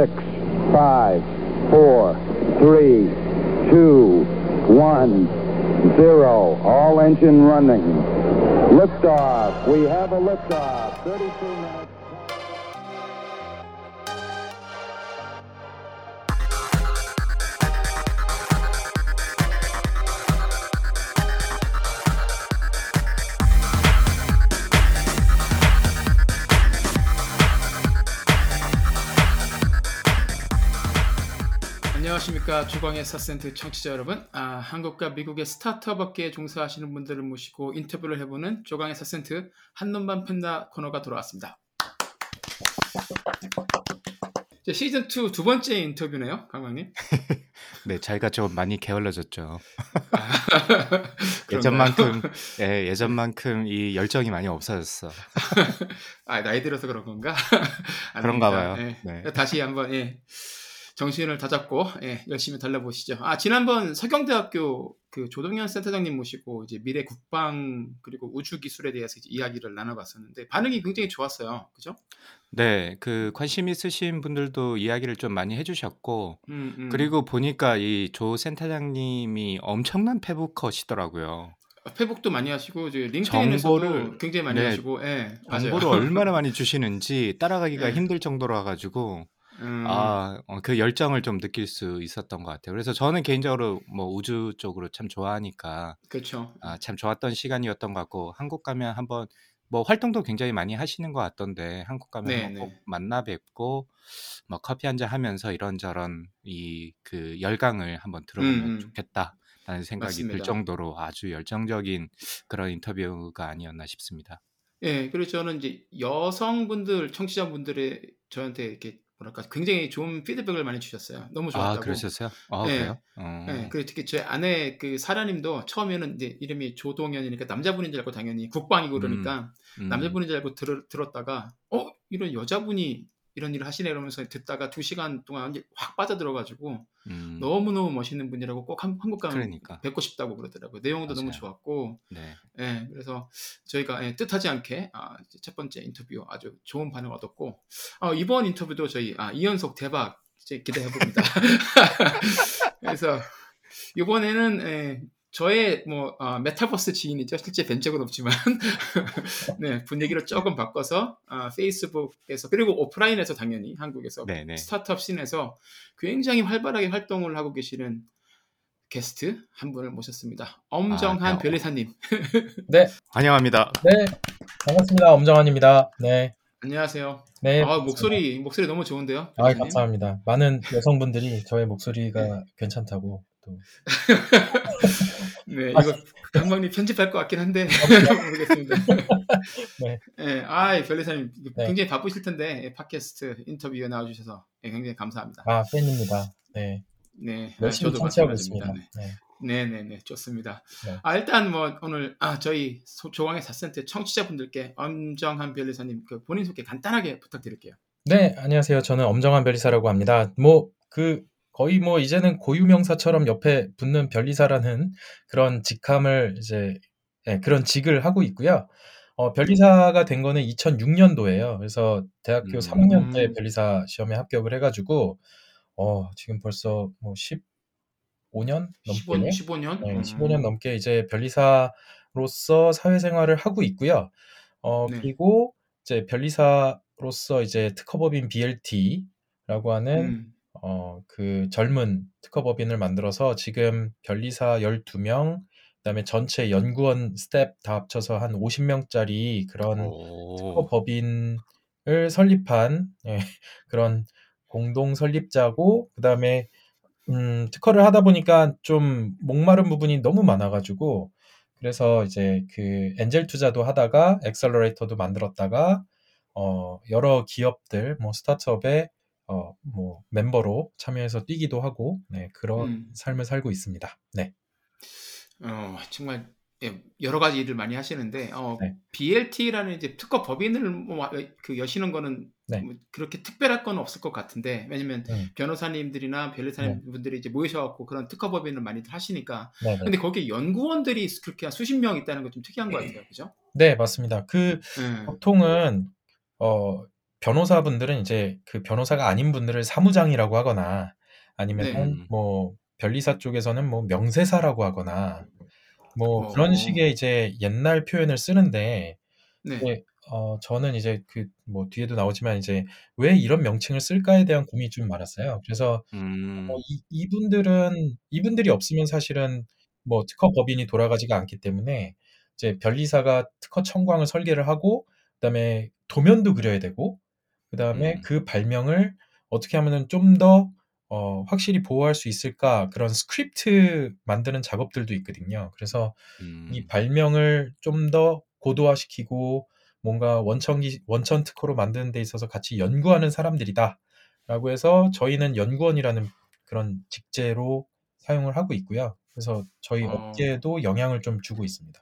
six, five, four, three, two, one, zero. All engine running. Liftoff. We have a liftoff. 32 minutes. 안녕하십니까 주광의 사센트 청취자 여러분 아, 한국과 미국의 스타트업 업계에 종사하시는 분들을 모시고 인터뷰를 해보는 조광의 사센트 한눈만 팬다 코너가 돌아왔습니다 이제 시즌2 두 번째 인터뷰네요 강광님 네, 저희가 좀 많이 게을러졌죠. 그런가요? 예전만큼, 예, 예전만큼 이 열정이 많이 없어졌어. 아, 나이 들어서 그런 건가? 그런가. 봐요. 예. 네. 다시 한번 예. 정신을 다잡고 예, 열심히 달려보시죠. 아 지난번 서경대학교 그 조동현 센터장님 모시고 이제 미래 국방 그리고 우주 기술에 대해서 이제 이야기를 나눠봤었는데 반응이 굉장히 좋았어요. 그죠? 네, 그 관심 있으신 분들도 이야기를 좀 많이 해주셨고, 음, 음. 그리고 보니까 이 조 센터장님이 엄청난 페북컷이더라고요. 페북도 많이 하시고 이제 링크인에서도 굉장히 많이 네, 하시고 예. 정보를 얼마나 많이 주시는지 따라가기가 네. 힘들 정도로 가지고 음, 아, 어, 그 열정을 좀 느낄 수 있었던 것 같아요. 그래서 저는 개인적으로 뭐 우주 쪽으로 참 좋아하니까 그렇죠. 아, 참 좋았던 시간이었던 것 같고 한국 가면 한번 뭐 활동도 굉장히 많이 하시는 것 같던데 한국 가면 네, 한번 꼭 네. 만나 뵙고 뭐 커피 한 잔 하면서 이런저런 이 그 열강을 한번 들어보면 음, 음. 좋겠다라는 생각이 들 맞습니다. 정도로 아주 열정적인 그런 인터뷰가 아니었나 싶습니다. 예, 그래서 저는 이제 여성분들, 청취자분들의 저한테 이렇게 뭐랄까 굉장히 좋은 피드백을 많이 주셨어요. 너무 아, 좋았다고. 그러셨어요? 아, 네. 그래요? 어. 네, 그리고 특히 제 아내 그 사라님도 처음에는 이제 이름이 조동현이니까 남자분인 줄 알고 당연히 국방이고 그러니까 음. 남자분인 줄 알고 들, 들었다가 어 이런 여자분이 이런 일을 하시네 이러면서 듣다가 두 시간 동안 확 빠져들어가지고 음. 너무 너무 멋있는 분이라고 꼭 한, 한국 가면 그러니까. 뵙고 싶다고 그러더라고요. 내용도 너무 맞아요. 좋았고 네. 예, 그래서 저희가 예, 뜻하지 않게 아, 첫 번째 인터뷰 아주 좋은 반응 얻었고 어, 이번 인터뷰도 저희 아, 이연속 대박 이제 기대해 봅니다. 그래서 이번에는 예, 저의 뭐 아, 메타버스 지인이죠. 실제 뵌 적은 없지만 네, 분위기를 조금 바꿔서 아, 페이스북에서 그리고 오프라인에서 당연히 한국에서 네, 네. 스타트업 scene에서 굉장히 활발하게 활동을 하고 계시는 게스트 한 분을 모셨습니다. 엄정한 네. 변리사님. 네, 환영합니다. 네, 반갑습니다. 엄정환입니다. 네, 안녕하세요. 네. 아, 목소리 목소리 너무 좋은데요. 아? 감사합니다. 많은 여성분들이 저의 목소리가 괜찮다고 또. 네, 이거 강박님 편집할 것 같긴 한데 모르겠습니다. 네. 네, 아, 변리사님 네. 굉장히 바쁘실 텐데 예, 팟캐스트 인터뷰에 나와주셔서 예, 굉장히 감사합니다. 아, 팬입니다. 네, 네, 아, 열심히 저도 청취하고. 있습니다. 네. 네, 네, 네, 좋습니다. 네. 아, 일단 뭐 오늘 아, 저희 소- 조광의 4센트 청취자분들께 엄정한 변리사님 그 본인 소개 간단하게 부탁드릴게요. 네, 안녕하세요. 저는 엄정환 별리사라고 합니다. 뭐, 그, 거의 뭐, 이제는 고유명사처럼 옆에 붙는 별리사라는 그런 직함을 이제, 네, 그런 직을 하고 있고요. 어, 별리사가 된 거는 2006년도예요. 그래서 대학교 음. 3학년 때 음. 별리사 시험에 합격을 해가지고, 어, 지금 벌써 뭐 15년 15, 넘게 15 년? 네, 음. 15년 넘게 이제 변리사로서 사회생활을 하고 있고요. 어, 네. 그리고 이제 변리사로서 이제 특허법인 BLT라고 하는 음. 어, 그 젊은 특허법인을 만들어서 지금 변리사 12명, 그다음에 전체 연구원 스텝 다 합쳐서 한 50명짜리 그런 오. 특허법인을 설립한 예, 그런 공동 설립자고 그다음에 음, 특허를 하다 보니까 좀 목마른 부분이 너무 많아가지고 그래서 이제 그 엔젤 투자도 하다가 엑셀러레이터도 만들었다가 어, 여러 기업들 뭐 스타트업에 어, 뭐 멤버로 참여해서 뛰기도 하고 네, 그런 음. 삶을 살고 있습니다. 네. 어, 정말 예, 여러 가지 일을 많이 하시는데 어, 네. BLT라는 이제 특허 법인을 뭐, 그 여시는 거는 네. 뭐 그렇게 특별할 건 없을 것 같은데 왜냐면 음. 변호사님들이나 변리사님 분들이 이제 모이셔갖고 그런 특허 법인을 많이들 하시니까 네, 네. 근데 거기에 연구원들이 그렇게 한 수십 명 있다는 건 좀 특이한 것 같아요, 그죠? 네, 맞습니다. 그 예. 보통은 어 변호사분들은 이제 그 변호사가 아닌 분들을 사무장이라고 하거나 아니면은 네. 음. 뭐 변리사 쪽에서는 뭐 명세사라고 하거나 뭐 그런 어. 식의 이제 옛날 표현을 쓰는데 네. 이제 어 저는 이제 그 뭐 뒤에도 나오지만 이제 왜 이런 명칭을 쓸까에 대한 고민이 좀 많았어요. 그래서 음. 어 이 이분들은 이분들이 없으면 사실은 뭐 특허 법인이 돌아가지가 않기 때문에 이제 변리사가 특허 청구항을 설계를 하고 그다음에 도면도 그려야 되고 그다음에 음. 그 발명을 어떻게 하면은 좀더 어 확실히 보호할 수 있을까 그런 스크립트 만드는 작업들도 있거든요. 그래서 이 음. 발명을 좀 더 고도화시키고 뭔가 원천기 원천 특허로 만드는 데 있어서 같이 연구하는 사람들이다라고 해서 저희는 연구원이라는 그런 직제로 사용을 하고 있고요. 그래서 저희 어. 업계에도 영향을 좀 주고 있습니다.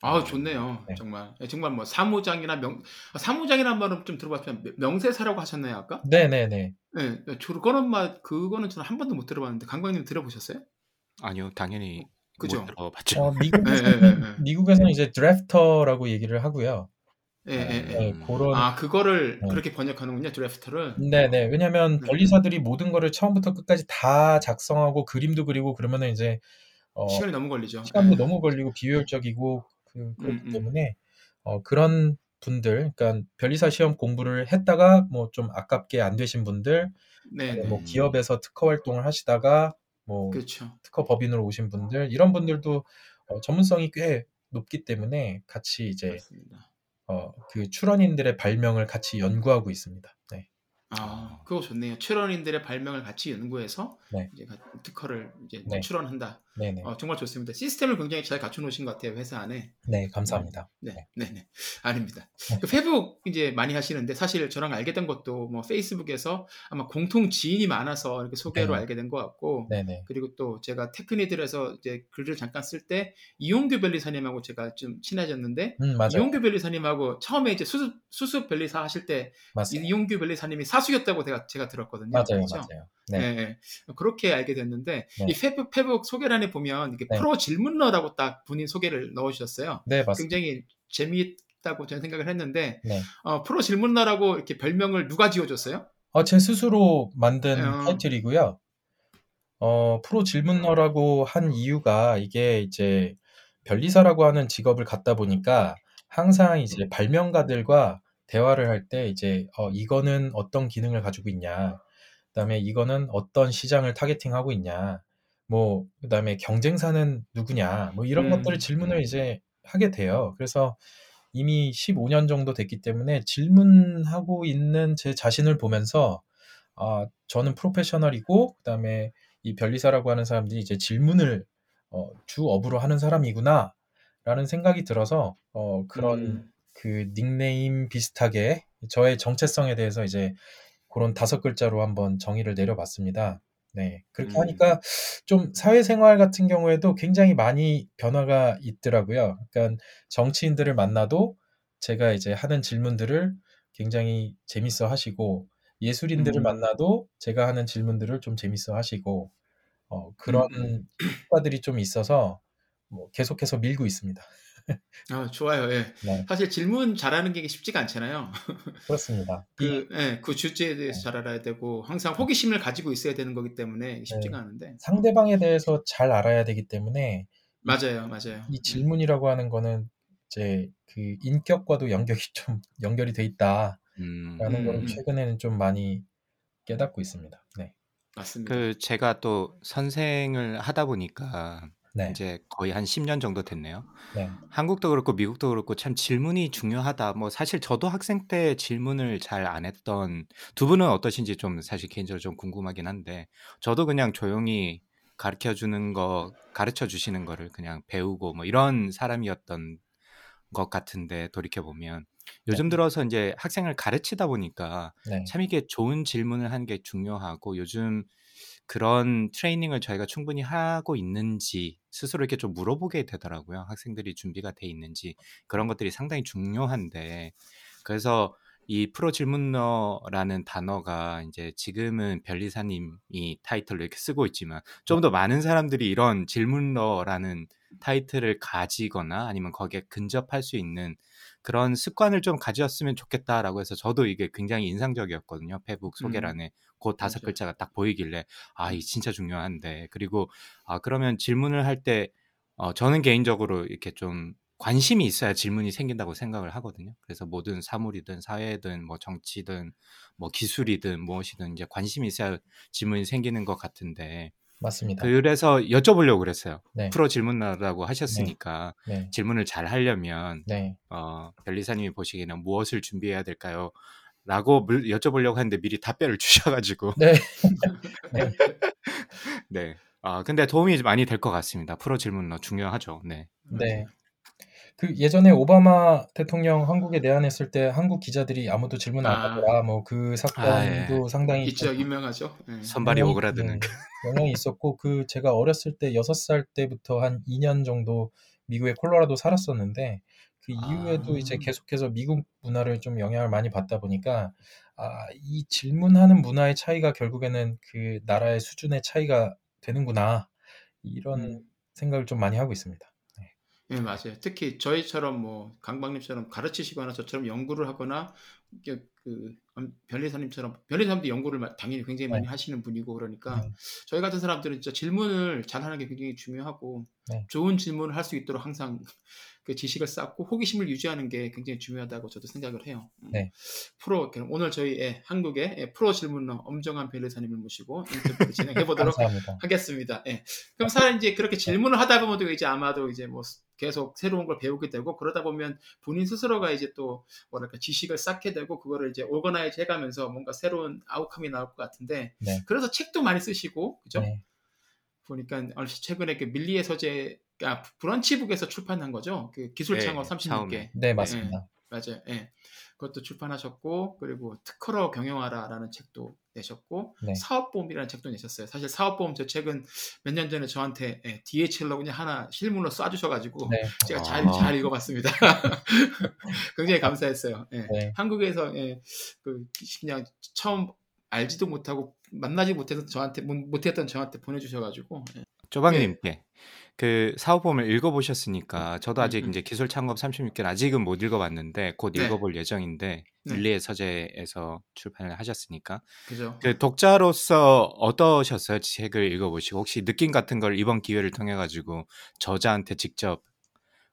아 좋네요. 네. 정말. 예, 정말 뭐 사무장이나 명 아, 사무장이라는 말은 좀 들어봤지만 명- 명세사라고 하셨나요 아까? 네네네. 네, 그거는 막 그거는 저는 한 번도 못 들어봤는데 강광님 들어보셨어요? 아니요, 당연히 그죠? 못 들어봤죠. 어, 예, 미국에서는 예, 예. 미국에서는 이제 드래프터라고 얘기를 하고요. 예, 예, 예. 네, 음. 그런 아 그거를 네. 그렇게 번역하는군요 드래프트를. 네네. 왜냐면 네. 변리사들이 모든 거를 처음부터 끝까지 다 작성하고 그림도 그리고 그러면은 이제 어 시간이 너무 걸리죠. 시간도 예. 너무 걸리고 비효율적이고 그 음, 그렇기 음. 때문에 어 그런 분들 그러니까 변리사 시험 공부를 했다가 뭐 좀 아깝게 안 되신 분들 네, 네. 뭐 기업에서 특허 활동을 하시다가 뭐 그렇죠. 특허 법인으로 오신 분들 이런 분들도 어 전문성이 꽤 높기 때문에 같이 이제 맞습니다. 어 그 출원인들의 발명을 같이 연구하고 있습니다. 네. 아, 그거 좋네요. 출원인들의 발명을 같이 연구해서 네. 이제 가- 특허를 이제 네. 출원한다. 네네. 어, 정말 좋습니다. 시스템을 굉장히 잘 갖춰 놓으신 것 같아요 회사 안에. 네, 감사합니다. 네, 네. 네, 네. 아닙니다. 네. 그 페북 이제 많이 하시는데 사실 저랑 알게 된 것도 뭐 페이스북에서 아마 공통 지인이 많아서 이렇게 소개로 네. 알게 된 것 같고 네네. 그리고 또 제가 테크니들에서 이제 글을 잠깐 쓸 때 이용규 변리사님하고 제가 좀 친해졌는데 음, 맞아요. 이용규 변리사님하고 처음에 이제 수습 수습 변리사 하실 때 맞습니다. 이용규 변리사님이 사수였다고 제가 제가 들었거든요. 맞아요, 그렇죠? 맞아요. 네. 네. 네. 그렇게 알게 됐는데 네. 이 페북, 페북 소개란에 보면 이게 네. 프로 질문러라고 딱 본인 소개를 넣어주셨어요. 네, 맞습니다. 굉장히 재미있다고 저는 생각을 했는데 네. 어, 프로 질문러라고 이렇게 별명을 누가 지어줬어요? 어, 제 스스로 만든 어. 타이틀이고요. 어, 프로 질문러라고 한 이유가 이게 이제 변리사라고 하는 직업을 갖다 보니까 항상 이제 발명가들과 대화를 할 때 이제 어, 이거는 어떤 기능을 가지고 있냐. 그다음에 이거는 어떤 시장을 타겟팅하고 있냐. 뭐 그다음에 경쟁사는 누구냐. 뭐 이런 음. 것들을 질문을 이제 하게 돼요. 그래서 이미 15년 정도 됐기 때문에 질문하고 있는 제 자신을 보면서 아, 저는 프로페셔널이고 그다음에 이 변리사라고 하는 사람들이 이제 질문을 어, 주 업으로 하는 사람이구나라는 생각이 들어서 어, 그런 음. 그 닉네임 비슷하게 저의 정체성에 대해서 이제 그런 다섯 글자로 한번 정의를 내려봤습니다. 네. 그렇게 음. 하니까 좀 사회생활 같은 경우에도 굉장히 많이 변화가 있더라고요. 그러니까 정치인들을 만나도 제가 이제 하는 질문들을 굉장히 재밌어 하시고 예술인들을 음. 만나도 제가 하는 질문들을 좀 재밌어 하시고 어, 그런 음, 효과들이 좀 있어서 뭐 계속해서 밀고 있습니다. 아, 좋아요. 예. 네, 사실 질문 잘하는 게 쉽지가 않잖아요. 그렇습니다. 이- 그, 예, 그 주제에 대해서 잘 알아야 되고 항상 호기심을 가지고 있어야 되는 거기 때문에 이게 쉽지가 네. 않은데 상대방에 대해서 잘 알아야 되기 때문에 맞아요, 맞아요. 이 질문이라고 하는 거는 이제 그 인격과도 연결이 좀 연결이 돼 있다라는 음. 음, 거를 음. 최근에는 좀 많이 깨닫고 있습니다. 네, 맞습니다. 그 제가 또 선생을 하다 보니까 네, 이제 거의 한 10년 정도 됐네요. 네, 한국도 그렇고 미국도 그렇고 참 질문이 중요하다. 뭐 사실 저도 학생 때 질문을 잘 안 했던 두 분은 어떠신지 좀 사실 개인적으로 좀 궁금하긴 한데 저도 그냥 조용히 가르쳐 주는 거 가르쳐 주시는 거를 그냥 배우고 뭐 이런 사람이었던 것 같은데 돌이켜 보면 요즘 네. 들어서 이제 학생을 가르치다 보니까 네, 참 이게 좋은 질문을 하는 게 중요하고 요즘 그런 트레이닝을 저희가 충분히 하고 있는지 스스로 이렇게 좀 물어보게 되더라고요. 학생들이 준비가 돼 있는지 그런 것들이 상당히 중요한데 그래서 이 프로 질문러라는 단어가 이제 지금은 변리사님이 타이틀로 이렇게 쓰고 있지만 좀 더 많은 사람들이 이런 질문러라는 타이틀을 가지거나 아니면 거기에 근접할 수 있는 그런 습관을 좀 가졌으면 좋겠다라고 해서 저도 이게 굉장히 인상적이었거든요. 페북 음. 소개란에 그 다섯. 글자가 딱 보이길래 아, 이 진짜 중요한데. 그리고 아, 그러면 질문을 할때 어, 저는 개인적으로 이렇게 좀 관심이 있어야 질문이 생긴다고 생각을 하거든요. 그래서 모든 사물이든 사회든 뭐 정치든 뭐 기술이든 무엇이든 이제 관심이 있어야 질문이 생기는 것 같은데 맞습니다. 그래서 여쭤보려고 그랬어요. 네. 프로 질문하라고 하셨으니까 네. 질문을 잘 하려면 네. 어, 변리사님이 보시기에는 무엇을 준비해야 될까요? 라고 물- 여쭤보려고 했는데 미리 답변을 주셔가지고 네. 네. 네. 아 근데 도움이 많이 될 것 같습니다. 프로 질문러 중요하죠. 네. 네. 그 예전에 오바마 대통령 한국에 내한했을 때 한국 기자들이 아무도 질문 안 아. 하더라. 뭐그 사건도 아, 예. 상당히 있죠, 유명하죠. 예. 선발이 영향이- 오그라드는 네, 그. 영향이 있었고 그 제가 어렸을 때 여섯 살 때부터 한 2년 정도 미국의 콜로라도 살았었는데 그 이후에도 아. 이제 계속해서 미국 문화를 좀 영향을 많이 받다 보니까 아, 이 질문하는 문화의 차이가 결국에는 그 나라의 수준의 차이가 되는구나 이런 음. 생각을 좀 많이 하고 있습니다. 예, 맞아요. 특히 저희처럼 뭐 강박님처럼 가르치시거나 저처럼 연구를 하거나 그 음, 변리사님처럼 변리사님도 연구를 마- 당연히 굉장히 많이 네. 하시는 분이고 그러니까 네. 저희 같은 사람들은 진짜 질문을 잘하는 게 굉장히 중요하고 네. 좋은 질문을 할 수 있도록 항상 그 지식을 쌓고 호기심을 유지하는 게 굉장히 중요하다고 저도 생각을 해요. 음. 네. 프로 오늘 저희 예, 한국의 예, 프로 질문러 엄정한 변리사님을 모시고 인터뷰를 진행해 보도록. 하겠습니다. 예. 그럼 사실 이제 그렇게 질문을 하다 보면 이제 아마도 이제 뭐 계속 새로운 걸 배우게 되고 그러다 보면 본인 스스로가 이제 또 뭐랄까 지식을 쌓게 되고 그거를 이제 오거나이즈 해가면서 뭔가 새로운 아웃컴이 나올 것 같은데 네. 그래서 책도 많이 쓰시고 그죠? 네. 보니까 얼- 최근에 그 밀리의 서재 아 브런치북에서 출판한 거죠. 그 기술 네, 창업 36개. 처음에. 네, 맞습니다. 맞아요. 예. 그것도 출판하셨고 그리고 특허로 경영하라라는 책도 내셨고 네. 사업보험이라는 책도 내셨어요. 사실 사업보험 저 책은 몇 년 전에 저한테 예, DHL로 그냥 하나 실물로 쏴주셔가지고 네. 제가 아. 잘, 잘 읽어봤습니다. 굉장히 감사했어요. 예. 네. 한국에서 예, 그 그냥 처음 알지도 못하고 만나지 못해서 저한테 못- 못했던 저한테 보내주셔가지고 예. 쪼박님께 그 사업보험을 읽어보셨으니까 저도 아직 음, 음. 이제 기술 창업 36개는 아직은 못 읽어봤는데 곧 네. 읽어볼 예정인데 네. 밀리의 서재에서 출판을 하셨으니까 그죠? 그 독자로서 어떠셨어요? 책을 읽어보시고 혹시 느낌 같은 걸 이번 기회를 통해 가지고 저자한테 직접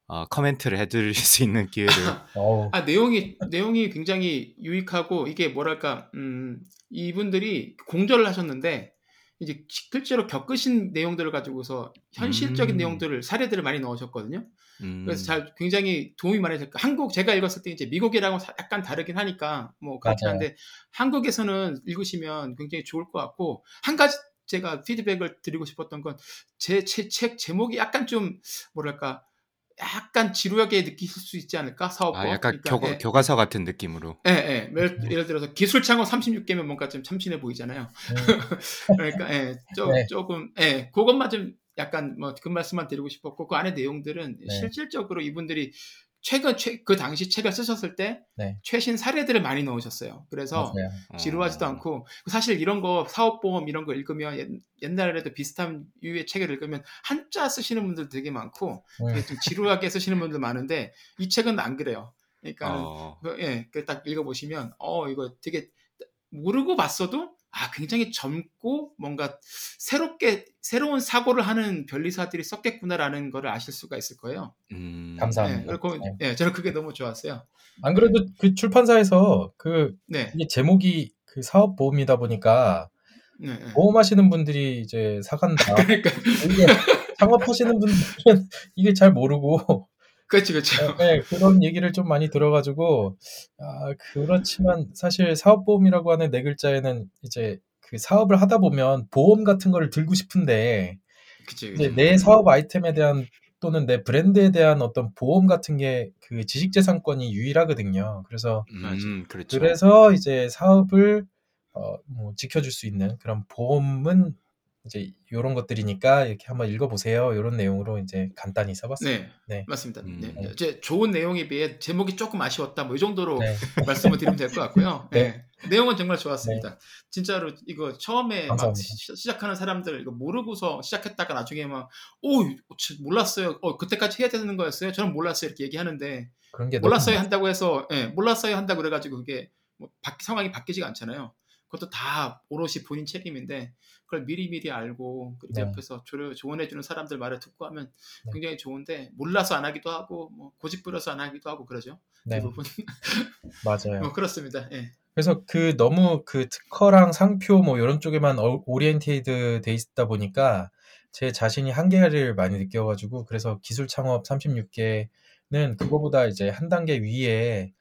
어, 코멘트를 해드릴 수 있는 기회를 아 내용이 내용이 굉장히 유익하고 이게 뭐랄까 음 이분들이 공저를 하셨는데 이제 실제로 겪으신 내용들을 가지고서 현실적인 음. 내용들을 사례들을 많이 넣으셨거든요. 음, 그래서 잘 굉장히 도움이 많이 됐고 한국 제가 읽었을 때 이제 미국이랑은 사- 약간 다르긴 하니까 뭐 그렇긴 맞아요. 한데 한국에서는 읽으시면 굉장히 좋을 것 같고 한 가지 제가 피드백을 드리고 싶었던 건 제 책 제목이 약간 좀 뭐랄까 약간 지루하게 느끼실 수 있지 않을까 사업법 아 약간 그러니까, 교, 예. 교과서 같은 느낌으로 예, 예. 예를, 예를 들어서 기술 창업 36개면 뭔가 좀 참신해 보이잖아요. 음, 그러니까 예, 조, 네. 조금 예, 그것만 좀 약간 뭐 그 말씀만 드리고 싶었고 그 안에 내용들은 네. 실질적으로 이분들이 최근 최, 그 당시 책을 쓰셨을 때 네. 최신 사례들을 많이 넣으셨어요. 그래서 맞아요. 지루하지도 어, 않고 사실 이런 거 사업보험 이런 거 읽으면 옛, 옛날에도 비슷한 유의 책을 읽으면 한자 쓰시는 분들 되게 많고 음, 좀 지루하게 쓰시는 분들 많은데 이 책은 안 그래요. 그러니까 어, 그, 예, 그 딱 읽어보시면, 어, 이거 되게 모르고 봤어도, 아, 굉장히 젊고 뭔가 새롭게, 새로운 사고를 하는 변리사들이 썼겠구나라는 거를 아실 수가 있을 거예요. 음, 예, 감사합니다. 그리고, 네. 예, 저는 그게 너무 좋았어요. 안 그래도 그 출판사에서 그 네, 이게 제목이 그 사업 보험이다 보니까 네, 네. 보험하시는 분들이 이제 사간다. 그러니까, 이게 창업하시는 분들은 이게 잘 모르고 그렇지, 그렇죠. 네, 그런 얘기를 좀 많이 들어가지고 아, 그렇지만 사실 사업보험이라고 하는 네 글자에는 이제 그 사업을 하다 보면 보험 같은 거를 들고 싶은데 그치, 이제 그치. 내 사업 아이템에 대한 또는 내 브랜드에 대한 어떤 보험 같은 게 그 지식재산권이 유일하거든요. 그래서 음, 그렇죠. 그래서 이제 사업을 어, 뭐 지켜줄 수 있는 그런 보험은 이제 이런 것들이니까 이렇게 한번 읽어보세요. 이런 내용으로 이제 간단히 써봤어요. 네, 네. 맞습니다. 음. 네. 이제 좋은 내용에 비해 제목이 조금 아쉬웠다. 뭐 이 정도로 네. 말씀을 드리면 될 것 같고요. 네. 네. 내용은 정말 좋았습니다. 진짜로 이거 처음에. 시, 시작하는 사람들 이거 모르고서 시작했다가 나중에 막 오, 몰랐어요. 어, 그때까지 해야 되는 거였어요. 저는 몰랐어요. 이렇게 얘기하는데 그런 게 너무 몰랐어야 한다고 해서 예, 몰랐어야 한다고 그래가지고 그게 뭐 바- 상황이 바뀌지가 않잖아요. 그것도 다 오롯이 본인 책임인데 그걸 미리미리 알고 그리고 네. 옆에서 조려, 조언해 주는 사람들 말을 듣고 하면 네. 굉장히 좋은데 몰라서 안 하기도 하고 뭐 고집 부려서 안 하기도 하고 그러죠. 네, 대부분 맞아요. 뭐 그렇습니다. 예. 그래서 그 너무 그 특허랑 상표 뭐 이런 쪽에만 어- oriented 돼 있다 보니까 제 자신이 한계를 많이 느껴가지고 그래서 기술 창업 36개는 그거보다 이제 한 단계 위에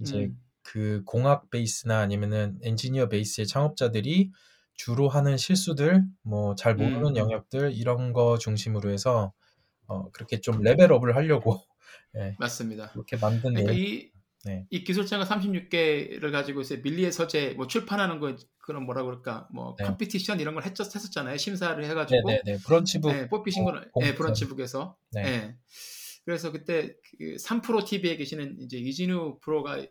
이제 음, 그 공학 베이스나 아니면은 엔지니어 베이스의 창업자들이 주로 하는 실수들, 뭐 잘 모르는 음. 영역들 이런 거 중심으로 해서 어 그렇게 좀 레벨업을 하려고 예, 맞습니다. 그렇게 만든 그러니까 내용. 이, 네. 이 기술창업 36계를 가지고 이제 밀리의 서재 뭐 출판하는 거 그런 뭐라 그럴까 뭐 네. competition 이런 걸 했, 했었잖아요. 심사를 해가지고 네네네 브런치북 네, 뽑히신 어, 거는 공모전. 예, 브런치북에서 네. 예. 그래서 그때 그 3프로 TV에 계시는 이제 이진우 프로가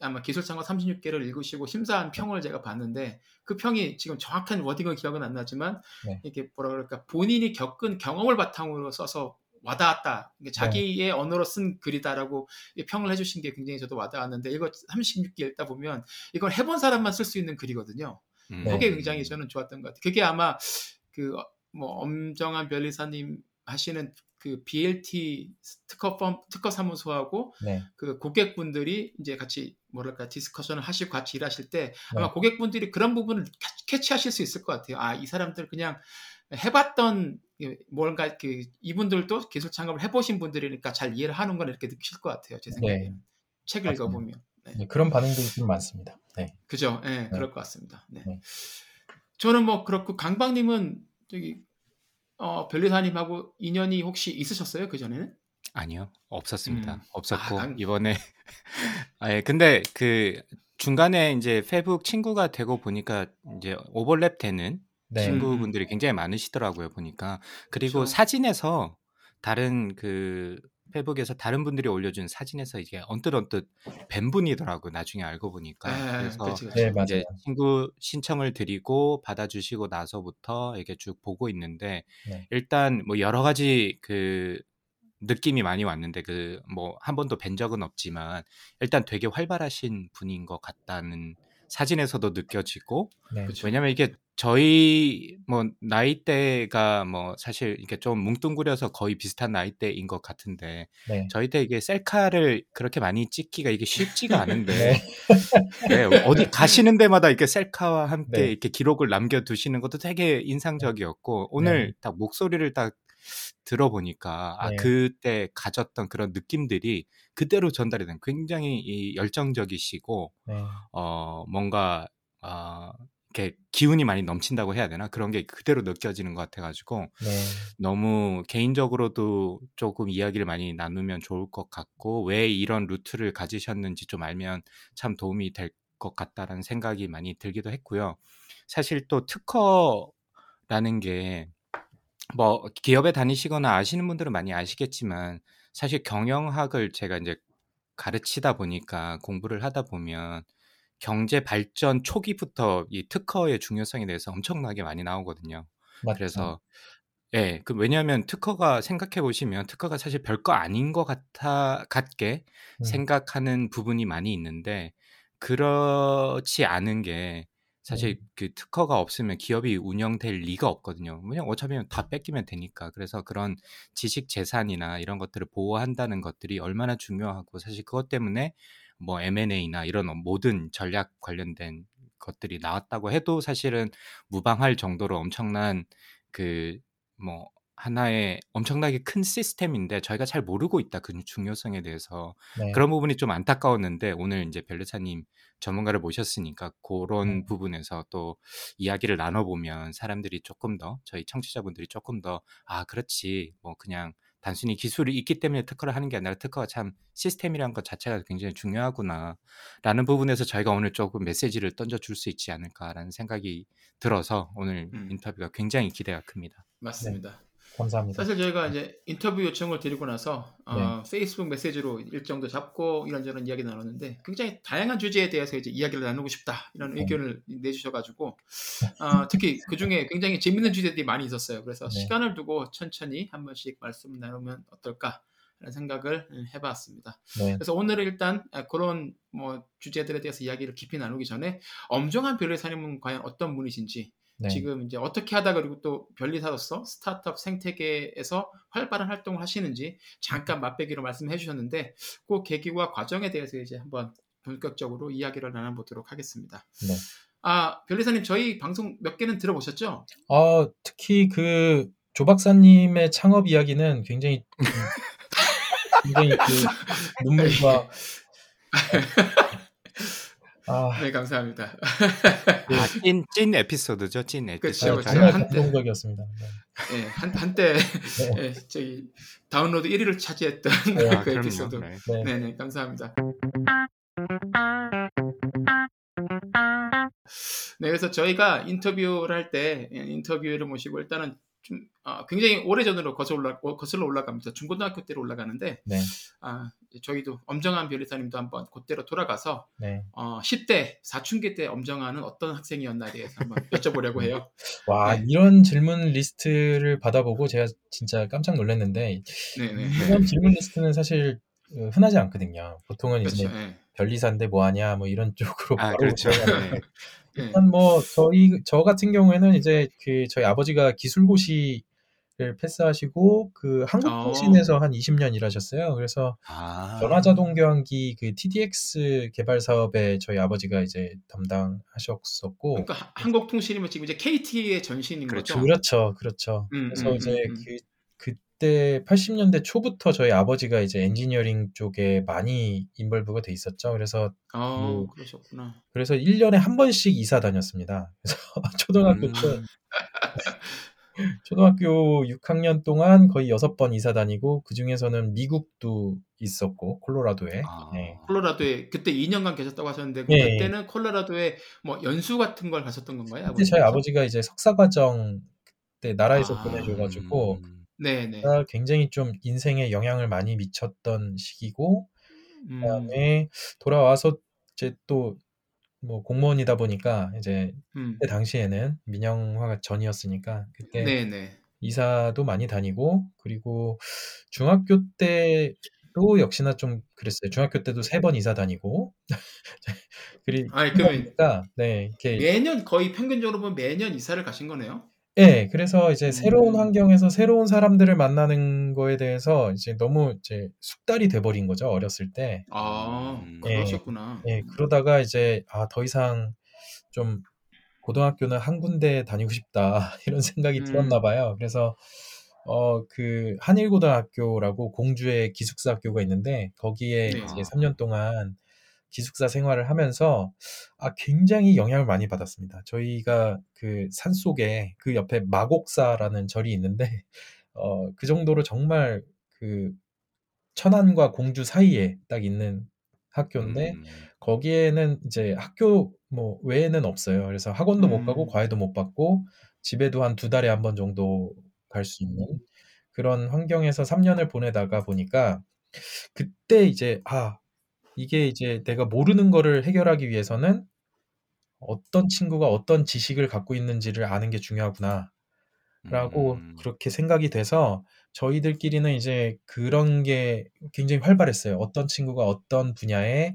아마 기술창업 36계를 읽으시고 심사한 평을 제가 봤는데 그 평이 지금 정확한 wording은 기억은 안 나지만 네. 이게 뭐라 그럴까 본인이 겪은 경험을 바탕으로 써서 와닿았다. 이게 자기의 언어로 쓴 글이다라고 이 평을 해주신 게 굉장히 저도 와닿았는데 이거 36개 읽다 보면 이걸 해본 사람만 쓸 수 있는 글이거든요. 음. 네. 그게 굉장히 저는 좋았던 것 같아요. 그게 아마 그 뭐 엄정한 변리사님 하시는 그 BLT 특허 firm 특허 사무소하고 네. 그 고객분들이 이제 같이 뭐랄까 discussion을 하시고 같이 일하실 때 네. 아마 고객분들이 그런 부분을 캐- 캐치하실 수 있을 것 같아요. 아 이 사람들 그냥 해봤던 이 뭔가 그 이분들도 기술 창업을 해보신 분들이니까 잘 이해를 하는 건 이렇게 느끼실 것 같아요. 제 생각에 는 책을 맞습니다. 읽어보면 네. 네, 그런 반응들이 좀 많습니다. 네. 그죠? 예, 그럴 것 같습니다. 네. 네. 저는 뭐 그렇고 강박님은 저기 어, 변리사님하고 인연이 혹시 있으셨어요 그 전에는? 아니요, 없었습니다. 음. 없었고 아, 난- 이번에 아예 근데 그 중간에 이제 페북 친구가 되고 보니까 이제 오버랩 되는 네. 친구분들이 굉장히 많으시더라고요 보니까 그리고 그렇죠. 사진에서 다른 그 페북에서 다른 분들이 올려준 사진에서 이게 언뜻 언뜻 뵌 분이더라고 요 나중에 알고 보니까 예, 그래서 그렇지, 그렇지. 네, 맞아요. 이제 친구 신청을 드리고 받아주시고 나서부터 이렇게 쭉 보고 있는데 네. 일단 뭐 여러 가지 그 느낌이 많이 왔는데 그 뭐 한 번도 뵌 적은 없지만 일단 되게 활발하신 분인 것 같다는 사진에서도 느껴지고 네. 왜냐면 이게 저희 뭐 나이대가 뭐 사실 이게 좀 뭉뚱그려서 거의 비슷한 나이대인 것 같은데 네. 저희 때 이게 셀카를 그렇게 많이 찍기가 이게 쉽지가 않은데 네. 네, 어디 가시는 데마다 이렇게 셀카와 함께 네. 이렇게 기록을 남겨두시는 것도 되게 인상적이었고 오늘 딱 목소리를 딱 들어보니까 아 네. 그때 가졌던 그런 느낌들이 그대로 전달이 된 굉장히 이 열정적이시고 네. 어 뭔가 어 이렇게 기운이 많이 넘친다고 해야 되나 그런 게 그대로 느껴지는 것 같아가지고 네. 너무 개인적으로도 조금 이야기를 많이 나누면 좋을 것 같고 왜 이런 루트를 가지셨는지 좀 알면 참 도움이 될 것 같다라는 생각이 많이 들기도 했고요. 사실 또 특허라는 게 뭐 기업에 다니시거나 아시는 분들은 많이 아시겠지만 사실 경영학을 제가 이제 가르치다 보니까 공부를 하다 보면 경제 발전 초기부터 이 특허의 중요성에 대해서 엄청나게 많이 나오거든요. 맞죠. 그래서 예, 그 왜냐하면 특허가 생각해 보시면 특허가 사실 별거 아닌 것 같아 같게 음. 생각하는 부분이 많이 있는데 그렇지 않은 게 사실 그 특허가 없으면 기업이 운영될 리가 없거든요. 그냥 어차피 다 뺏기면 되니까. 그래서 그런 지식 재산이나 이런 것들을 보호한다는 것들이 얼마나 중요하고 사실 그것 때문에 뭐 M&A나 이런 모든 전략 관련된 것들이 나왔다고 해도 사실은 무방할 정도로 엄청난 그 뭐 하나의 엄청나게 큰 시스템인데 저희가 잘 모르고 있다 그 중요성에 대해서 네. 그런 부분이 좀 안타까웠는데 오늘 이제 벨르차님 전문가를 모셨으니까 그런 음. 부분에서 또 이야기를 나눠보면 사람들이 조금 더 저희 청취자분들이 조금 더 아 그렇지 뭐 그냥 단순히 기술이 있기 때문에 특허를 하는 게 아니라 특허가 참 시스템이란 것 자체가 굉장히 중요하구나라는 부분에서 저희가 오늘 조금 메시지를 던져줄 수 있지 않을까라는 생각이 들어서 오늘 음. 인터뷰가 굉장히 기대가 큽니다. 맞습니다. 감사합니다. 사실 저희가 이제 인터뷰 요청을 드리고 나서 어, 페이스북 메시지로 일정도 잡고 이런저런 이야기 나눴는데 굉장히 다양한 주제에 대해서 이제 이야기를 나누고 싶다 이런 네. 의견을 내주셔가지고 어, 특히 그 중에 굉장히 재밌는 주제들이 많이 있었어요. 그래서 네. 시간을 두고 천천히 한 번씩 말씀 나누면 어떨까 생각을 해봤습니다. 네. 그래서 오늘은 일단 그런 뭐 주제들에 대해서 이야기를 깊이 나누기 전에 엄정한 변리사님은 과연 어떤 분이신지 네. 지금 이제 어떻게 하다 그리고 또 변리사로서 스타트업 생태계에서 활발한 활동을 하시는지 잠깐 맛배기로 말씀해 주셨는데 그 계기와 과정에 대해서 이제 한번 본격적으로 이야기를 나눠보도록 하겠습니다. 네. 아 변리사님 저희 방송 몇 개는 들어보셨죠? 어, 특히 그 조 박사님의 창업 이야기는 굉장히 음, 굉장히 그 눈물과 아, 네 감사합니다. 아, 찐, 찐 에피소드죠, 찐 에피소드. 그쵸. 정말 한때- 감동적이었습니다. 네. 예, 한 한때 네. 예, 저기 다운로드 1위를 차지했던 네, 아, 그 그럼요. 에피소드. 네. 네. 네 네 감사합니다. 네 그래서 저희가 인터뷰를 할 때 인터뷰를 모시고 일단은 좀 아, 굉장히 오래 전으로 거슬러 올라 거슬러 올라갑니다. 중고등학교 때로 올라가는데 네. 아, 저희도 엄정한 변리사님도 한번 그때로 돌아가서 네. 어, 10대 사춘기 때 엄정한은 어떤 학생이었나에 대해서 한번 여쭤보려고 해요. 와, 네. 이런 질문 리스트를 받아보고 제가 진짜 깜짝 놀랐는데 네네 이런 질문 리스트는 사실 어, 흔하지 않거든요. 보통은 이제 그렇죠. 예. 변리사인데 뭐 하냐 뭐 이런 쪽으로 아, 그렇죠. 네. 예. 일단 뭐 저희 저 같은 경우에는 이제 그 저희 아버지가 기술고시를 패스하시고 그 한국통신에서 한 20년 일하셨어요. 그래서 아. 전화자동 교환기 그 TDX 개발 사업에 저희 아버지가 이제 담당하셨었고 그러니까 하- 한국통신이면 지금 이제 KT의 전신인 그렇죠. 거죠. 그렇죠, 그렇죠. 음, 그래서 음, 이제 음, 음. 그 그때 80년대 초부터 저희 아버지가 이제 엔지니어링 쪽에 많이 인벌브가 돼 있었죠. 그래서 어, 그- 그러셨구나. 그래서 1년에 한 번씩 이사 다녔습니다. 그래서 초등학교 음. 때 초등학교 6학년 동안 거의 6번 이사 다니고 그 중에서는 미국도 있었고 콜로라도에 아. 네. 콜로라도에 그때 2년간 계셨다고 하셨는데 그 예, 그때는 콜로라도에 뭐 연수 같은 걸 가셨던 건가요? 그때 저희 아버지께서? 아버지가 이제 석사 과정 그때 나라에서 아. 보내줘가지고 음. 네네. 가 굉장히 좀 인생에 영향을 많이 미쳤던 시기고 음, 그다음에 돌아와서 이제 또 뭐 공무원이다 보니까 이제 음. 그때 당시에는 민영화가 전이었으니까 그때 네네. 이사도 많이 다니고 그리고 중학교 때도 역시나 좀 그랬어요. 중학교 때도 세 번 이사 다니고 그리 아니, 그러니까 네 이렇게 매년 거의 평균적으로 보면 매년 이사를 가신 거네요. 예 그래서 이제 새로운 음. 환경에서 새로운 사람들을 만나는 거에 대해서 이제 너무 이제 숙달이 돼버린 거죠 어렸을 때. 아, 음. 그러셨구나. 예 그러다가 이제 아 더 이상 좀 고등학교는 한 군데 다니고 싶다 이런 생각이 음. 들었나 봐요. 그래서 어 그 한일고등학교라고 공주의 기숙사 학교가 있는데 거기에 네. 이제 3년 동안 기숙사 생활을 하면서 아 굉장히 영향을 많이 받았습니다. 저희가 그 산 속에 그 옆에 마곡사라는 절이 있는데 어 그 정도로 정말 그 천안과 공주 사이에 딱 있는 학교인데 음. 거기에는 이제 학교 뭐 외에는 없어요. 그래서 학원도 못 가고 음. 과외도 못 받고 집에도 한 두 달에 한 번 정도 갈 수 있는 그런 환경에서 3년을 보내다가 보니까 그때 이제 아 이게 이제 내가 모르는 거를 해결하기 위해서는 어떤 친구가 어떤 지식을 갖고 있는지를 아는 게 중요하구나. 라고 음. 그렇게 생각이 돼서 저희들끼리는 이제 그런 게 굉장히 활발했어요. 어떤 친구가 어떤 분야에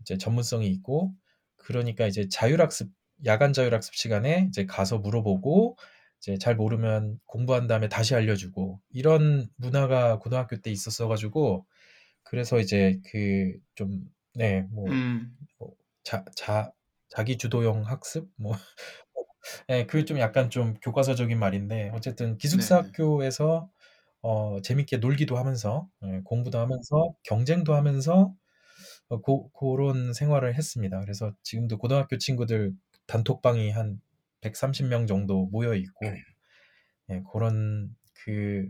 이제 전문성이 있고 그러니까 이제 자율학습 야간 자율학습 시간에 이제 가서 물어보고 이제 잘 모르면 공부한 다음에 다시 알려주고 이런 문화가 고등학교 때 있었어 가지고 그래서 이제 그 좀 네, 뭐 음. 자, 자, 자기 주도형 학습 뭐 예, 그좀 약간 좀 교과서적인 말인데 어쨌든 기숙사 네네. 학교에서 어 재밌게 놀기도 하면서 예, 공부도 하면서 경쟁도 하면서 어고 고런 생활을 했습니다. 그래서 지금도 고등학교 친구들 단톡방이 한 130명 정도 모여 있고 예, 고런 그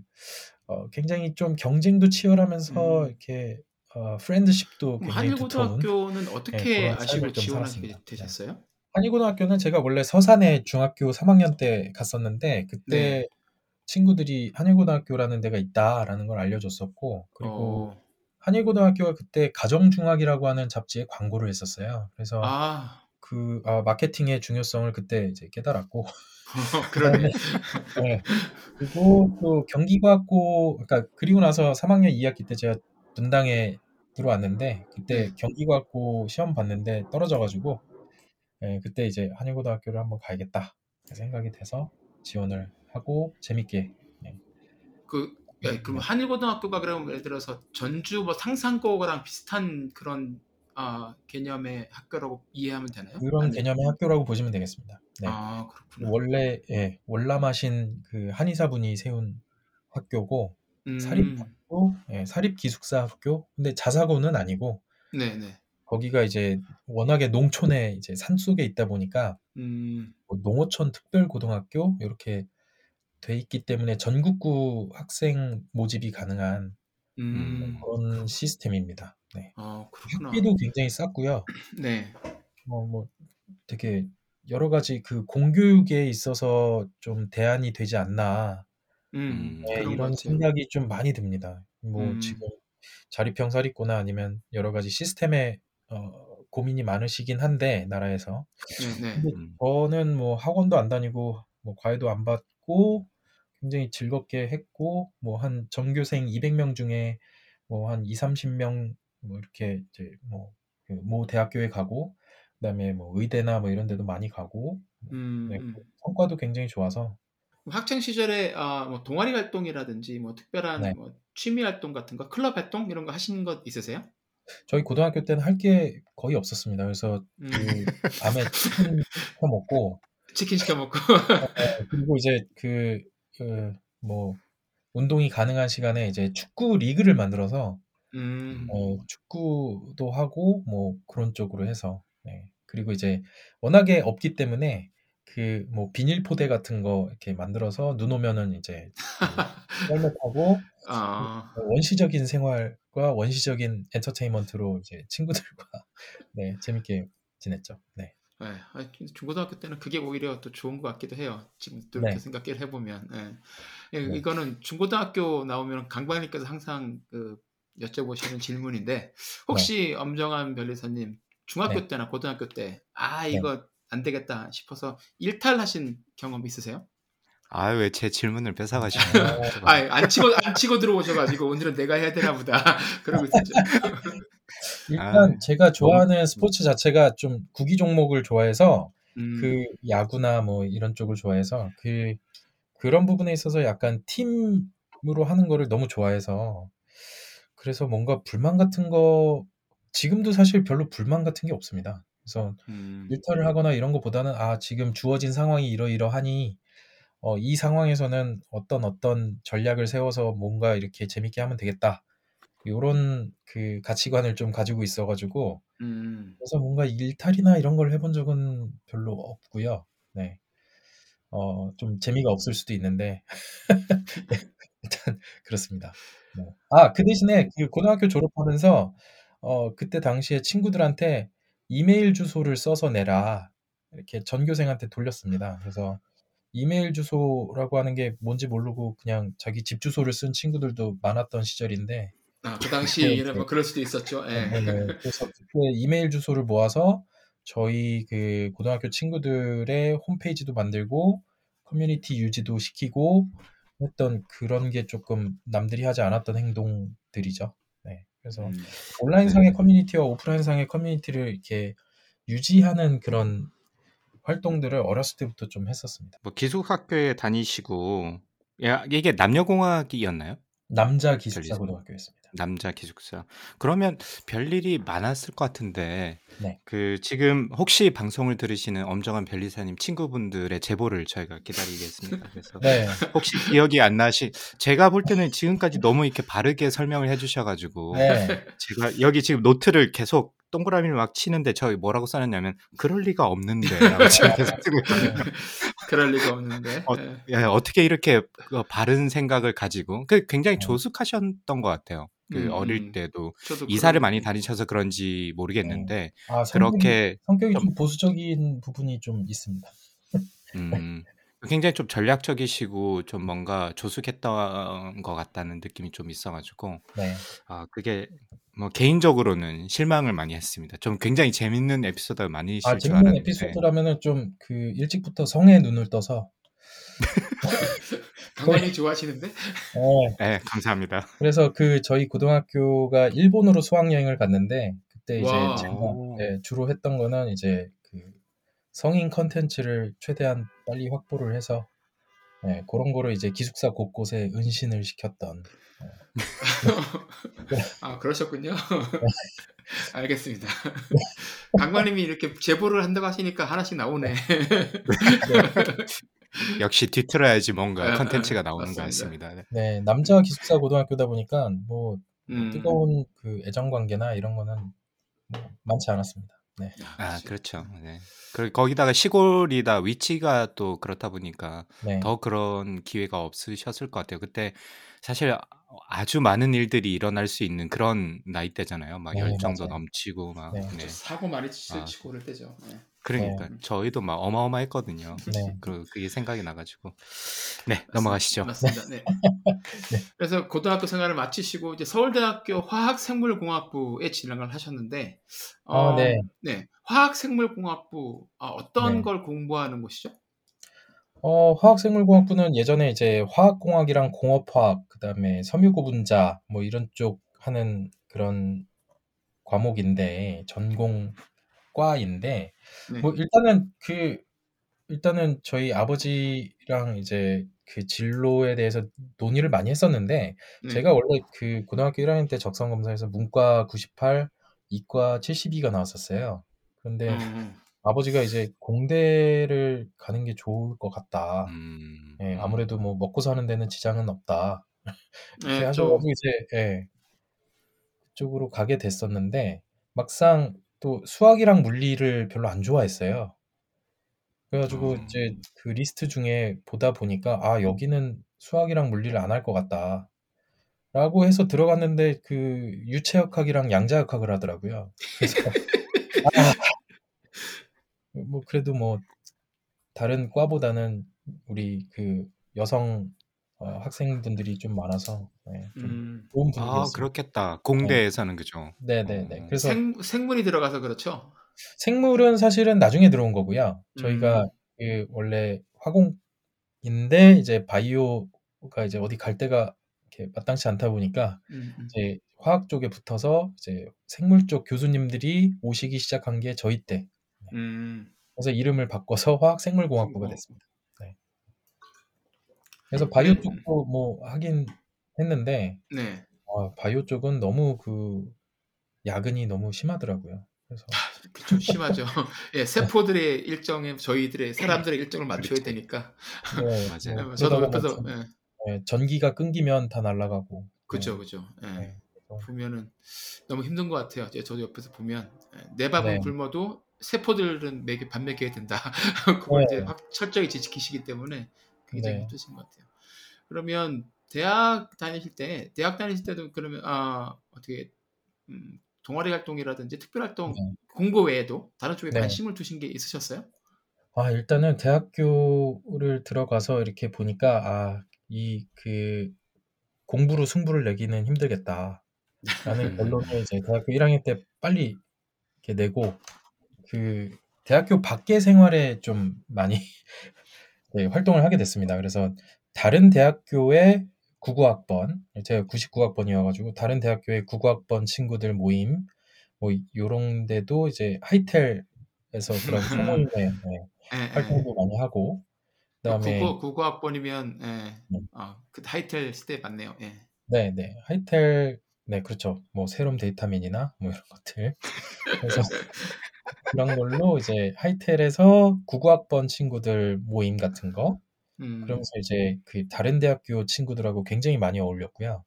어 굉장히 좀 경쟁도 치열하면서 음. 이렇게 어 프렌드십도 굉장히 두터운 한일 고등학교는 예, 어떻게 그런 아시고 삶을 좀 지원하게. 네. 되셨어요? 한일 고등학교는 제가 원래 서산에 중학교 3학년 때 갔었는데 그때 네. 친구들이 한일 고등학교라는 데가 있다라는 걸 알려줬었고 그리고 어. 한일 고등학교가 그때 가정 중학이라고 하는 잡지에 광고를 했었어요. 그래서 아, 그 아, 마케팅의 중요성을 그때 이제 깨달았고 그러네. 네. 그리고 또 경기과학고 그러니까 그리고 나서 3학년 2학기 때 제가 분당에 들어왔는데 그때 네. 경기과학고 시험 봤는데 떨어져 가지고 예, 그때 이제 한일고등학교를 한번 가야겠다 생각이 돼서 지원을 하고 재밌게 예. 그 예, 그럼 네. 한일고등학교가 그러면 예를 들어서 전주 뭐 상산고랑 비슷한 그런 아, 개념의 학교라고 이해하면 되나요? 그런 아니- 개념의 학교라고 보시면 되겠습니다. 네. 아 그렇구나. 원래 예, 월남하신 그 한의사분이 세운 학교고 음, 사립학교, 예, 사립 기숙사 학교. 근데 자사고는 아니고 네네. 거기가 이제 워낙에 농촌에 이제 산 속에 있다 보니까 음, 뭐 농어촌 특별고등학교 이렇게 돼 있기 때문에 전국구 학생 모집이 가능한 음, 그런 시스템입니다. 네. 아 그렇구나. 학비도 굉장히 쌌고요. 네. 뭐, 뭐 되게 여러 가지 그 공교육에 있어서 좀 대안이 되지 않나 음, 네, 이런. 생각이 좀 많이 듭니다. 뭐 음. 지금 자립형사립고나 아니면 여러 가지 시스템에 어, 고민이 많으시긴 한데 나라에서 네네. 근데 음. 저는 뭐 학원도 안 다니고 뭐 과외도 안 받고 굉장히 즐겁게 했고 뭐 한 전교생 200명 중에 뭐 한 2, 30명 뭐 이렇게 이제 뭐모 대학교에 가고 그다음에 뭐 의대나 뭐 이런 데도 많이 가고 음, 네, 음. 성과도 굉장히 좋아서 학창 시절에 아, 뭐 동아리 활동이라든지 뭐 특별한 네. 뭐 취미 활동 같은 거, 클럽 활동 이런 거 하신 것 있으세요? 저희 고등학교 때는 할 게 거의 없었습니다. 그래서 음, 그 밤에 치킨 시켜 먹고 치킨 시켜 먹고. 어, 그리고 이제 그, 그, 뭐, 운동이 가능한 시간에 이제 축구 리그를 만들어서, 음, 어, 축구도 하고, 뭐, 그런 쪽으로 해서, 네. 그리고 이제 워낙에 없기 때문에, 그, 뭐, 비닐 포대 같은 거 이렇게 만들어서 눈 오면은 이제, 그 헬멧하고, 아, 원시적인 생활과 원시적인 엔터테인먼트로 이제 친구들과, 네, 재밌게 지냈죠. 네. 네. 아, 중고등학교 때는 그게 오히려 또 좋은 것 같기도 해요. 지금 또 네. 이렇게 생각을 해보면. 예. 예, 네. 이거는 중고등학교 나오면 강박님께서 항상 그 여쭤보시는 질문인데 혹시 엄정한 변리사님 중학교 네. 때나 고등학교 때아 네. 이거 안 되겠다 싶어서 일탈하신 경험 있으세요? 아왜 제 질문을 뺏어가시나요? 어, 아, 안 치고 안 치고 들어오셔가지고 오늘은 내가 해야 되나 보다 그러고 있었죠. 일단 아, 제가 좋아하는 스포츠 자체가 좀 구기 종목을 좋아해서 음, 그 야구나 뭐 이런 쪽을 좋아해서 그 그런 부분에 있어서 약간 팀으로 하는 거를 너무 좋아해서 그래서 뭔가 불만 같은 거 지금도 사실 별로 불만 같은 게 없습니다. 그래서 음, 일탈을 하거나 이런 것보다는 아 지금 주어진 상황이 이러이러하니 어, 이 상황에서는 어떤 어떤 전략을 세워서 뭔가 이렇게 재밌게 하면 되겠다. 요런 그 가치관을 좀 가지고 있어 가지고 음, 그래서 뭔가 일탈이나 이런 걸 해본 적은 별로 없고요. 네. 어, 좀 재미가 없을 수도 있는데 네, 일단 그렇습니다. 네. 아, 그 대신에 그 고등학교 졸업하면서 어, 그때 당시에 친구들한테 이메일 주소를 써서 내라 이렇게 전교생한테 돌렸습니다. 그래서 이메일 주소라고 하는 게 뭔지 모르고 그냥 자기 집 주소를 쓴 친구들도 많았던 시절인데 아, 그 그때 당시에는 뭐 그럴 수도 있었죠. 예. 네네. 그래서 그때 이메일 주소를 모아서 저희 그 고등학교 친구들의 홈페이지도 만들고 커뮤니티 유지도 시키고 했던 그런 게 조금 남들이 하지 않았던 행동들이죠. 네. 그래서 음, 온라인상의 네. 커뮤니티와 오프라인상의 커뮤니티를 이렇게 유지하는 그런 활동들을 어렸을 때부터 좀 했었습니다. 뭐 기숙학교에 다니시고 야, 이게 남녀공학이었나요? 남자 기숙사? 고등학교였습니다. 남자 기숙사. 그러면 별일이 많았을 것 같은데 네. 그 지금 혹시 방송을 들으시는 엄정한 변리사님 친구분들의 제보를 저희가 기다리겠습니다. 그래서 네. 혹시 기억이 안 나시 제가 볼 때는 지금까지 너무 이렇게 바르게 설명을 해 주셔 가지고 네. 제가 여기 지금 노트를 계속 동그라미를 막 치는데 저희 뭐라고 써놨냐면 그럴 리가 있거든요. 그럴 리가 없는데. 어, 예. 야, 어떻게 이렇게 그 바른 생각을 가지고 그 굉장히 네. 조숙하셨던 것 같아요. 그 음, 어릴 음. 때도 이사를 그런 많이 다니셔서 그런지 모르겠는데 아, 성격이, 그렇게 성격이 좀- 좀 보수적인 부분이 좀 있습니다. 음, 굉장히 좀 전략적이시고 좀 뭔가 조숙했던 것 같다는 느낌이 좀 있어 가지고 네. 아 그게 뭐 개인적으로는 실망을 많이 했습니다. 좀 굉장히 재밌는 에피소드가 많으실 아, 줄 재밌는 알았는데 에피소드라면은 좀 그 일찍부터 성에 눈을 떠서 강관님 좋아하시는데? 어, 네, 감사합니다. 그래서 그 저희 고등학교가 일본으로 수학여행을 갔는데 그때 이제 와. 제가 오. 네, 주로 했던 거는 이제 그 성인 컨텐츠를 최대한 빨리 확보를 해서 네, 그런 거를 이제 기숙사 곳곳에 은신을 시켰던 아 그러셨군요. 알겠습니다. 강관님이 이렇게 제보를 한다고 하시니까 하나씩 나오네. 역시 뒤틀어야지 뭔가 아, 컨텐츠가 아, 나오는 것 맞습니다. 같습니다. 네. 네, 남자 기숙사 고등학교다 보니까 뭐 음. 뜨거운 그 애정 관계나 이런 거는 뭐 많지 않았습니다. 네. 아, 그렇죠. 네. 그 거기다가 시골이다 위치가 또 그렇다 보니까 네. 더 그런 기회가 없으셨을 것 같아요. 그때 사실 아주 많은 일들이 일어날 수 있는 그런 나이대잖아요. 막 네, 열정도 맞아요. 넘치고 막. 네. 네. 사고 많이 치고 아. 치고 그럴 때죠. 네. 그러니까 네. 저희도 막 어마어마했거든요. 네. 그 그게 생각이 나가지고. 네, 넘어가시죠. 맞습니다. 네. 그래서 고등학교 생활을 마치시고 이제 서울대학교 화학생물공학부에 진학을 하셨는데, 아, 네. 네, 화학생물공학부 아, 어떤 네. 걸 공부하는 곳이죠? 어, 화학생물공학부는 예전에 이제 화학공학이랑 공업화학, 그다음에 섬유고분자 뭐 이런 쪽 하는 그런 과목인데 전공 과인데 네. 뭐 일단은 그 일단은 저희 아버지랑 이제 그 진로에 대해서 논의를 많이 했었는데 네. 제가 원래 그 고등학교 1학년 때 적성 검사에서 문과 98, 이과 72가 나왔었어요. 그런데 음, 아버지가 이제 공대를 가는 게 좋을 것 같다. 음. 예, 아무래도 뭐 먹고 사는 데는 지장은 없다. 네, 하셔가지고 또 이제 예, 그쪽으로 가게 됐었는데 막상 또 수학이랑 물리를 별로 안 좋아했어요. 그래 가지고 음. 이제 그 리스트 중에 보다 보니까 아 여기는 수학이랑 물리를 안 할 것 같다. 라고 해서 들어갔는데 그 유체역학이랑 양자역학을 하더라고요. 그래서 아, 뭐 그래도 뭐 다른 과보다는 우리 그 여성 어, 학생분들이 좀 많아서 네, 좀 음, 좋은 아, 분위기였어요. 그렇겠다. 공대에서는 그죠. 네네네. 어. 그래서 생, 생물이 들어가서 그렇죠. 생물은 사실은 나중에 들어온 거고요. 저희가 음. 그 원래 화공인데 이제 바이오가 이제 어디 갈 데가 이렇게 마땅치 않다 보니까 음, 음. 이제 화학 쪽에 붙어서 이제 생물 쪽 교수님들이 오시기 시작한 게 저희 때. 음. 그래서 이름을 바꿔서 화학생물공학부가 어. 됐습니다. 네. 그래서 바이오 네. 쪽도 뭐 하긴 했는데 네. 아, 바이오 쪽은 너무 그 야근이 너무 심하더라고요. 그래서 좀 심하죠. 예, 세포들의 일정에 저희들의 사람들의 일정을 맞춰야 그렇죠. 되니까. 네, 맞아요. 뭐 저도 옆에서 뭐 전- 예, 네, 전기가 끊기면 다 날아가고. 그죠, 그죠. 예. 네. 보면은 너무 힘든 것 같아요. 저도 옆에서 보면 예, 내 밥은 네. 굶어도 세포들은 매개 밥 먹여야 된다. 그걸 네. 이제 확 철저히 지키시기 때문에 굉장히 네. 힘드신 것 같아요. 그러면 대학 다니실 때 대학 다니실 때도 그러면 아 어떻게 음, 동아리 활동이라든지 특별 활동 네. 공부 외에도 다른 쪽에 네. 관심을 두신 게 있으셨어요? 아, 일단은 대학교를 들어가서 이렇게 보니까 아, 이 그 공부로 승부를 내기는 힘들겠다. 라는 결론을 이제 대학교 1학년 때 빨리 이렇게 내고 그 대학교 밖의 생활에 좀 많이 네, 활동을 하게 됐습니다. 그래서 다른 대학교의 99학번, 제가 99학번이어가지고 다른 대학교의 99학번 친구들 모임, 뭐 요런 데도 이제 하이텔에서 그런 소모임에 네, 예, 예. 활동도 많이 하고 그다음에 국어 국어학번이면 예. 음. 아, 그 하이텔 시대 맞네요. 예. 네, 네. 하이텔 네, 그렇죠. 뭐 세롬 데이터민이나 뭐 이런 것들. 그래서 그런 걸로 이제 하이텔에서 99학번 친구들 모임 같은 거 음. 그러면서 이제 그 다른 대학교 친구들하고 굉장히 많이 어울렸고요.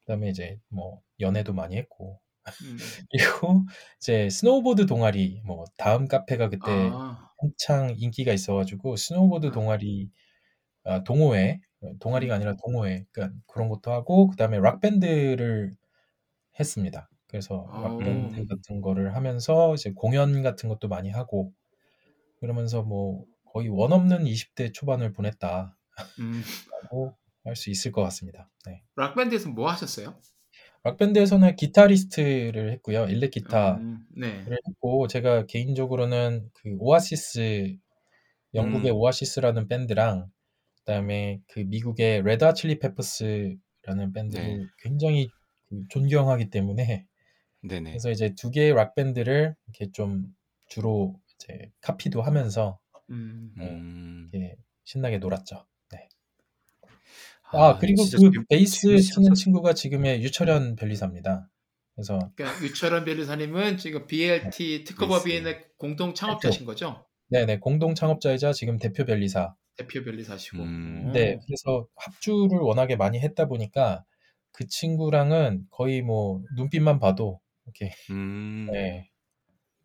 그다음에 이제 뭐 연애도 많이 했고 음. 그리고 이제 스노우보드 동아리 뭐 다음 카페가 그때 아, 한창 인기가 있어가지고 스노우보드 아. 동아리 아, 동호회 동아리가 아니라 동호회 그러니까 그런 것도 하고 그다음에 락 밴드를 했습니다. 그래서 락 오. 밴드 같은 거를 하면서 이제 공연 같은 것도 많이 하고 그러면서 뭐 거의 원 없는 20대 초반을 보냈다라고 음. 할수 있을 것 같습니다. 네. 락밴드에서 뭐 하셨어요? 락 밴드에서는 기타리스트를 했고요. 일렉 기타를 음, 네. 했고 제가 개인적으로는 그 오아시스 영국의 음. 오아시스라는 밴드랑 그다음에 그 미국의 핫 칠리 페퍼스라는 밴드를 네. 굉장히 그 존경하기 때문에 네네. 그래서 이제 두 개의 락 밴드를 이렇게 좀 주로 이제 카피도 하면서 음. 음. 이렇게 신나게 놀았죠. 네. 아, 그리고 진짜 그 재밌- 베이스 재밌었어. 치는 친구가 지금의 유철현 변리사입니다. 그래서 그러니까 유철원 변호사님은 지금 BLT 특허법인의 공동 창업자신 거죠? 네네 공동 창업자이자 지금 대표 변리사. 대표 변리사시고. 음. 네, 그래서 합주를 워낙에 많이 했다 보니까 그 친구랑은 거의 뭐 눈빛만 봐도 이렇게 음. 네.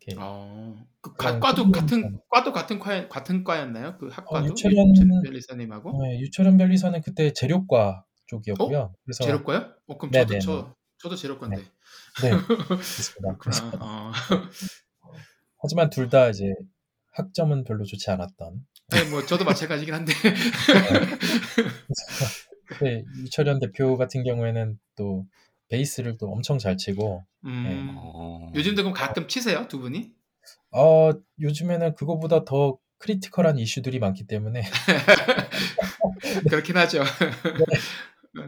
이렇게 어, 그 과, 과도 같은 점. 과도 같은 과 같은 과였나요? 그 학과도 유철현- 유철 변리사님하고 네, 유철현 변리사는 그때 재료과 쪽이었고요. 그래서 재료과요? 어, 그럼 저도 네네네. 저 저도 재료과인데. 네, 그렇습니다. 그래서. 어. 하지만 둘 다 이제 학점은 별로 좋지 않았던. 아니 뭐 저도 마찬가지긴 한데. 네, 유철현 대표 같은 경우에는 또 베이스를 또 엄청 잘 치고, 음. 어. 요즘도 그럼 가끔 치세요 두 분이? 어, 요즘에는 그거보다 더 critical한 이슈들이 많기 때문에 그렇긴 하죠.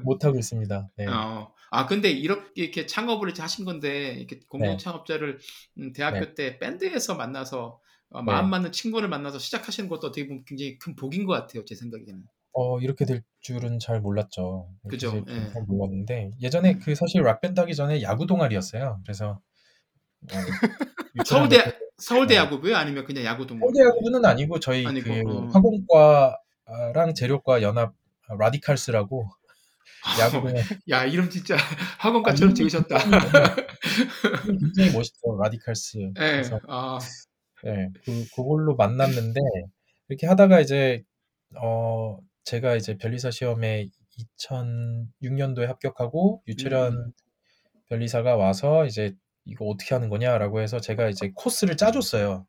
못 하고 있습니다. 네. 어. 아 근데 이렇게 이렇게 창업을 이제 하신 건데 이렇게 공동 네. 창업자를 음, 대학교 네. 때 밴드에서 만나서 어, 네. 마음 맞는 친구를 만나서 시작하시는 것도 어떻게 보면 굉장히 큰 복인 것 같아요 제 생각에는. 어, 이렇게 될 줄은 잘 몰랐죠. 이렇게 그죠, 될 줄은 예. 잘 몰랐는데 예전에 그 사실 락밴드 하기 전에 야구 동아리였어요. 그래서 어, 서울대 서울대 네. 야구부요? 아니면 그냥 야구 동문? 서울대 야구는 아니고 저희 아니고, 그 어. 화공과랑 재료과 연합 라디칼스라고 야구 동아리 야 이름 진짜 화공과처럼 지으셨다. 굉장히 멋있죠 라디칼스. 예. 그래서 아, 예, 그 그걸로 만났는데 이렇게 하다가 이제 어 제가 이제 변리사 시험에 2006년도에 합격하고 유철현 음. 변리사가 와서 이제 이거 어떻게 하는 거냐라고 해서 제가 이제 코스를 짜줬어요.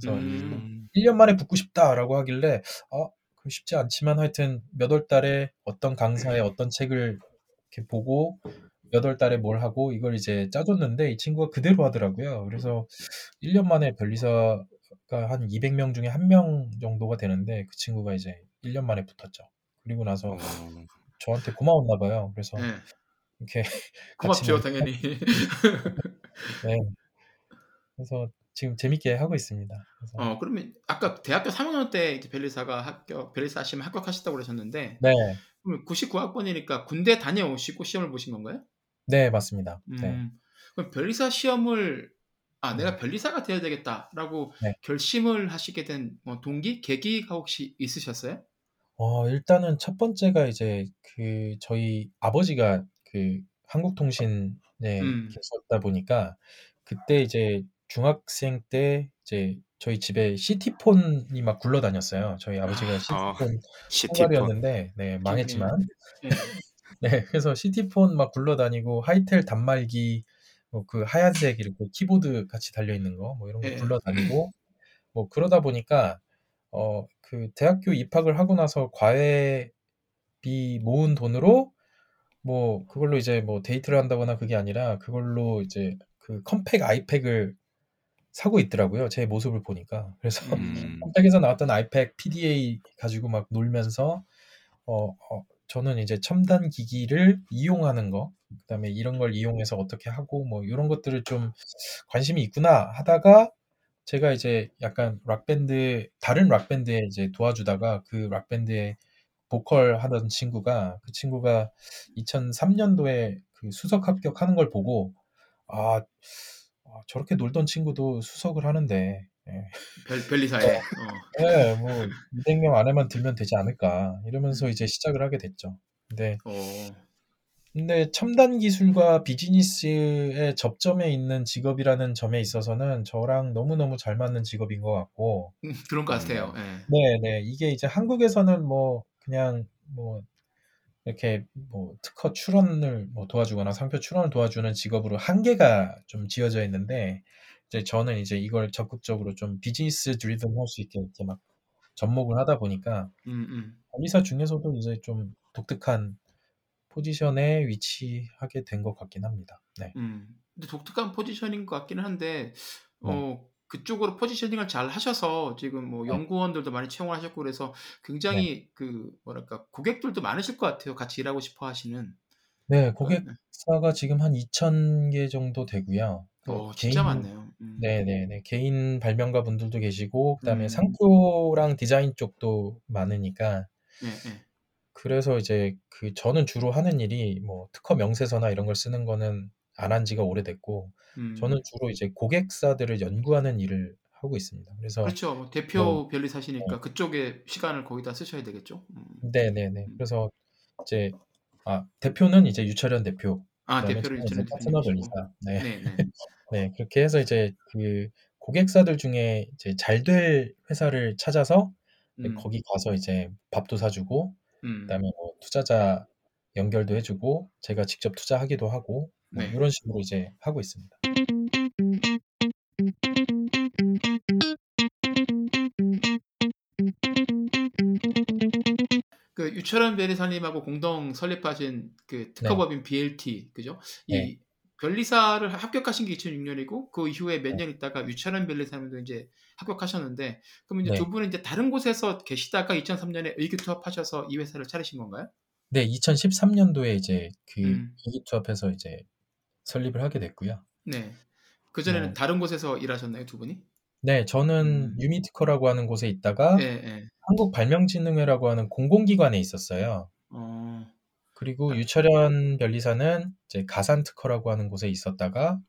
그래서 음. 1년 만에 붙고 싶다라고 하길래 어, 그 쉽지 않지만 하여튼 몇 월 달에 어떤 강사의 어떤 책을 이렇게 보고 몇 월 달에 뭘 하고 이걸 이제 짜줬는데 이 친구가 그대로 하더라고요. 그래서 1년 만에 변리사가 한 200명 중에 한 명 정도가 되는데 그 친구가 이제 1년 만에 붙었죠. 그리고 나서 어. 저한테 고마웠나 봐요. 그래서 예. 이렇게 고맙죠 당연히. 네. 그래서 지금 재밌게 하고 있습니다. 그래서 어 그러면 아까 대학교 3학년 때 이제 벨리사가 합격 벨리사 시험 합격하셨다고 그러셨는데 네, 그럼 99학번이니까 군대 다녀오시고 시험을 보신 건가요? 네 맞습니다. 음, 네. 그럼 변리사 시험을 아 내가 네. 변리사가 돼야 되겠다라고 네. 결심을 하시게 된 뭐 동기 계기가 혹시 있으셨어요? 어, 일단은 첫 번째가 이제 그 저희 아버지가 그 한국통신에 음. 계셨다 보니까 그때 이제 중학생 때 이제 저희 집에 시티폰이 막 굴러다녔어요. 저희 아버지가 시티폰 시티폰. 총괄이었는데 네 망했지만 예. 네 그래서 시티폰 막 굴러다니고 하이텔 단말기 뭐 그 하얀색 이렇게 키보드 같이 달려 있는 거 뭐 이런 거 예. 굴러다니고 뭐 그러다 보니까 어 그 대학교 입학을 하고 나서 과외비 모은 돈으로 뭐 그걸로 이제 뭐 데이트를 한다거나 그게 아니라 그걸로 이제 그 컴팩 아이팩을 사고 있더라고요. 제 모습을 보니까. 그래서 음. 컴팩에서 나왔던 아이팩 PDA 가지고 막 놀면서 어, 어, 저는 이제 첨단 기기를 이용하는 거, 그다음에 이런 걸 이용해서 어떻게 하고 뭐 이런 것들을 좀 관심이 있구나 하다가 제가 이제 약간 락밴드 다른 락밴드에 이제 도와주다가 그 락밴드에 보컬 하던 친구가 그 친구가 2003년도에 그 수석 합격하는 걸 보고 아, 아, 저렇게 놀던 친구도 수석을 하는데 예, 별, 별리사에. 어. 예, 뭐 200명 안에만 들면 되지 않을까 이러면서 이제 시작을 하게 됐죠. 근데 어. 근데 첨단 기술과 비즈니스의 접점에 있는 직업이라는 점에 있어서는 저랑 너무너무 잘 맞는 직업인 것 같고 음, 그런 것 같아요. 예. 네, 네. 이게 이제 한국에서는 뭐 그냥 뭐 이렇게 뭐 특허 출원을 뭐 도와주거나 상표 출원을 도와주는 직업으로 한계가 좀 지어져 있는데 이제 저는 이제 이걸 적극적으로 좀 비즈니스 드리븐 할 수 있게 이렇게 막 접목을 하다 보니까 음, 음. 관리사 중에서도 이제 좀 독특한 포지션에 위치하게 된 것 같긴 합니다. 네. 음. 근데 독특한 포지션인 것 같기는 한데, 네. 어, 그쪽으로 포지셔닝을 잘 하셔서 지금 뭐 네. 연구원들도 많이 채용을 하셨고 그래서 굉장히 그 뭐랄까 고객들도 많으실 것 같아요. 같이 일하고 싶어 하시는. 네, 그런 고객사가 지금 한 2,000개 정도 되고요. 그 어, 진짜 개인, 많네요. 음. 네 네 네. 개인 발명가 분들도 계시고, 그 다음에 음. 상표랑 디자인 쪽도 많으니까, 네, 네. 그래서 이제 그 저는 주로 하는 일이 뭐 특허 명세서나 이런 걸 쓰는 거는 안 한 지가 오래됐고, 음. 저는 주로 이제 고객사들을 연구하는 일을 하고 있습니다. 그래서 그렇죠. 뭐 대표 변리사시니까 그쪽에 시간을 거기다 쓰셔야 되겠죠. 음. 네 네 네. 그래서 이제 아 대표는 이제 유철현 대표, 아, 대표를 유철현 파트너. 변리사. 네. 네, 네. 네, 그렇게 해서 이제 그 고객사들 중에 이제 잘 될 회사를 찾아서 음. 거기 가서 이제 밥도 사주고, 음. 그다음에 뭐 투자자 연결도 해주고, 제가 직접 투자하기도 하고, 뭐 네. 이런 식으로 이제 하고 있습니다. 그 유철현 변리사님하고 공동 설립하신 그 특허법인 BLT 그죠? 이 네. 변리사를 합격하신 게 2006년이고 그 이후에 몇 네. 년 있다가 유철현 변리사님도 이제 합격하셨는데 그럼 이제 네. 두 분은 이제 다른 곳에서 계시다가 2003년에 의기투합하셔서 이 회사를 차리신 건가요? 네, 2013년도에 이제 그 음. 이기투합해서 이제 설립을 하게 됐고요. 네. 그 전에는 네. 다른 곳에서 일하셨나요, 두 분이? 네, 저는 음. 유미특허라고 하는 곳에 있다가 예, 예. 한국 발명진흥회라고 하는 공공기관에 있었어요. 어. 그리고 아. 유철현 변리사는 이제 가산특허라고 하는 곳에 있었다가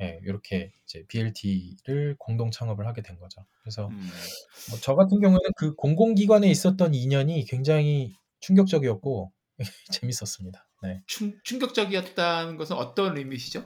예, 이렇게 이제 BLT를 공동 창업을 하게 된 거죠. 그래서 음. 뭐 저 같은 경우에는 그 공공기관에 있었던 2년이 굉장히 충격적이었고 재밌었습니다. 네. 충, 충격적이었다는 것은 어떤 의미시죠?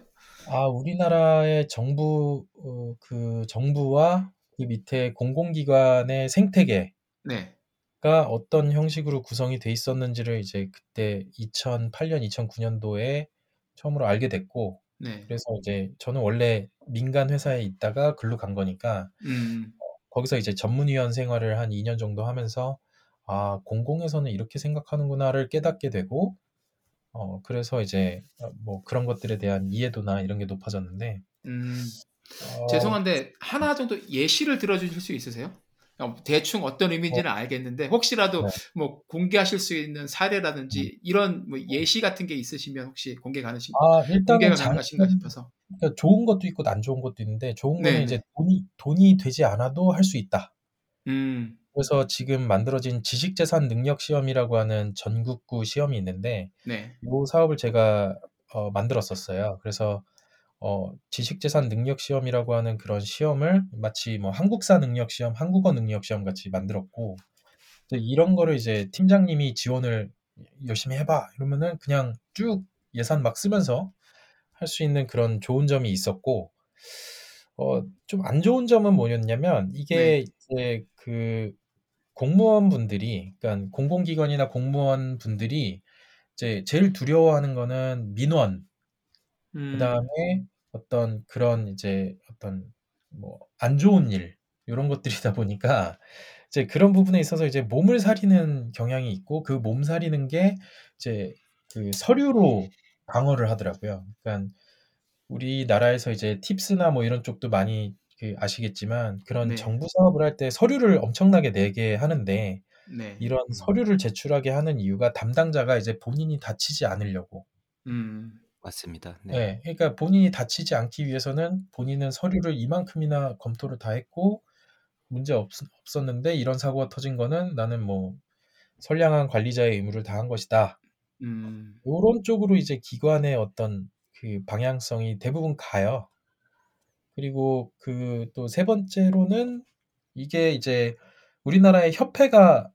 아, 우리나라의 정부 어, 그 정부와 그 밑에 공공기관의 생태계 네. 가 어떤 형식으로 구성이 돼 있었는지를 이제 그때 2008년, 2009년도에 처음으로 알게 됐고, 네. 그래서 이제 저는 원래 민간 회사에 있다가 글로 간 거니까 음. 거기서 이제 전문위원 생활을 한 2년 정도 하면서 아, 공공에서는 이렇게 생각하는구나를 깨닫게 되고, 어, 그래서 이제 어, 뭐 그런 것들에 대한 이해도나 이런 게 높아졌는데, 음. 어, 죄송한데 하나 정도 예시를 들어주실 수 있으세요? 어, 대충 어떤 의미인지는 알겠는데 혹시라도 네. 뭐 공개하실 수 있는 사례라든지 이런 뭐 예시 같은 게 있으시면 혹시 공개 가능신 아, 일단은 공개가 장, 가능하신가 싶어서. 그러니까 좋은 것도 있고 안 좋은 것도 있는데, 좋은 거는. 이제 돈이, 돈이 되지 않아도 할 수 있다. 음. 그래서 지금 만들어진 지식재산 능력 시험이라고 하는 전국구 시험이 있는데 네. 이 사업을 제가 어, 만들었었어요. 그래서 어, 지식재산 능력 시험이라고 하는 그런 시험을 마치 뭐 한국사 능력 시험, 한국어 능력 시험 같이 만들었고 이런 거를 이제 팀장님이 지원을 열심히 해봐 이러면은 그냥 쭉 예산 막 쓰면서 할 수 있는 그런 좋은 점이 있었고 어, 좀 안 좋은 점은 뭐였냐면 이게 이제 그 공무원 분들이 그러니까 공공기관이나 공무원 분들이 이제 제일 두려워하는 거는 민원 음. 그다음에 어떤 그런 이제 어떤 뭐 안 좋은 일 이런 것들이다 보니까 이제 그런 부분에 있어서 이제 몸을 사리는 경향이 있고 그 몸 사리는 게 이제 그 서류로 방어를 하더라고요. 그러니까 우리나라에서 이제 팁스나 뭐 이런 쪽도 많이 그 아시겠지만 그런 네. 정부 사업을 할 때 서류를 엄청나게 내게 하는데 네. 이런 서류를 제출하게 하는 이유가 담당자가 이제 본인이 다치지 않으려고. 음. 맞습니다. 네. 네. 그러니까 본인이 다치지 않기 위해서는 본인은 서류를 이만큼이나 검토를 다 했고 문제 없, 없었는데 이런 사고가 터진 거는 나는 뭐 선량한 관리자의 의무를 다한 것이다. 음. 요런 쪽으로 이제 기관의 어떤 그 방향성이 대부분 가요. 그리고 그 또 세 번째로는 이게 이제 우리나라의 협회가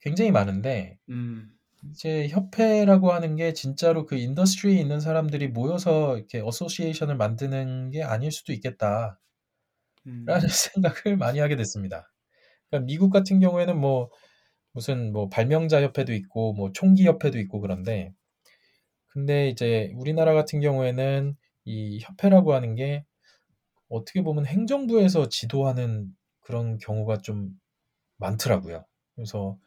굉장히 많은데 음. 이제 협회라고 하는 게 진짜로 그 industry에 있는 사람들이 모여서 이렇게 association을 만드는 게 아닐 수도 있겠다라는 음. 생각을 많이 하게 됐습니다. 그러니까 미국 같은 경우에는 뭐 무슨 뭐 발명자 협회도 있고 뭐 총기 협회도 있고 그런데 근데 이제 우리나라 같은 경우에는 이 협회라고 하는 게 어떻게 보면 행정부에서 지도하는 그런 경우가 좀 많더라고요. 그래서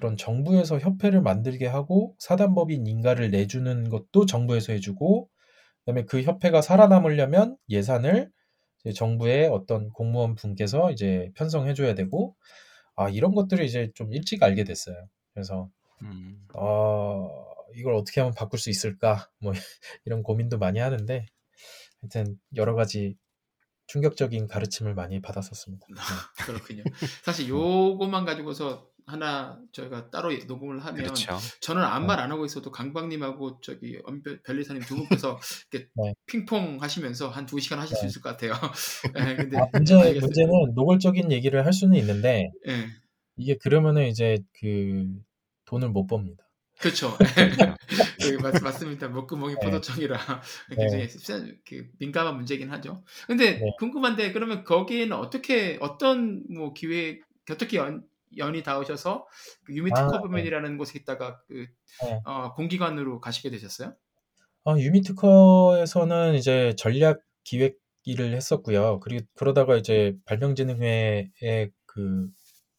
그런 정부에서 협회를 만들게 하고 사단법인 인가를 내주는 것도 정부에서 해주고 그다음에 그 협회가 살아남으려면 예산을 정부의 어떤 공무원 분께서 이제 편성해줘야 되고 아 이런 것들을 이제 좀 일찍 알게 됐어요. 그래서 음. 어, 이걸 어떻게 하면 바꿀 수 있을까 뭐 이런 고민도 많이 하는데 하여튼 여러 가지 충격적인 가르침을 많이 받았었습니다. 네. 그렇군요. 사실 요것만 가지고서 하나 저희가 따로 녹음을 하면 그렇죠. 저는 아무 네. 말안 하고 있어도 강박님하고 저기 별리사님 두 분께서 이렇게 네. 핑퐁 하시면서 한 두 시간 하실 수 네. 있을 것 같아요. 예, 근데 아, 문제 알겠어요. 문제는 노골적인 얘기를 할 수는 있는데 예, 이게 그러면은 이제 그 돈을 못 법니다. 그렇죠. 예, 맞, 맞습니다. 목구멍이 네. 포도청이라 네. 굉장히 세- 그 민감한 문제긴 하죠. 근데 네. 궁금한데 그러면 거기에는 어떻게 어떤 뭐 기획 어떻게 연, 연이 닿으셔서 그 유미특 아, 허법인이라는 곳에 있다가 그 네. 어, 공기관으로 가시게 되셨어요? 어, 유미특허에서는 이제 전략 기획 일을 했었고요. 그리고 그러다가 이제 발명진흥회의 그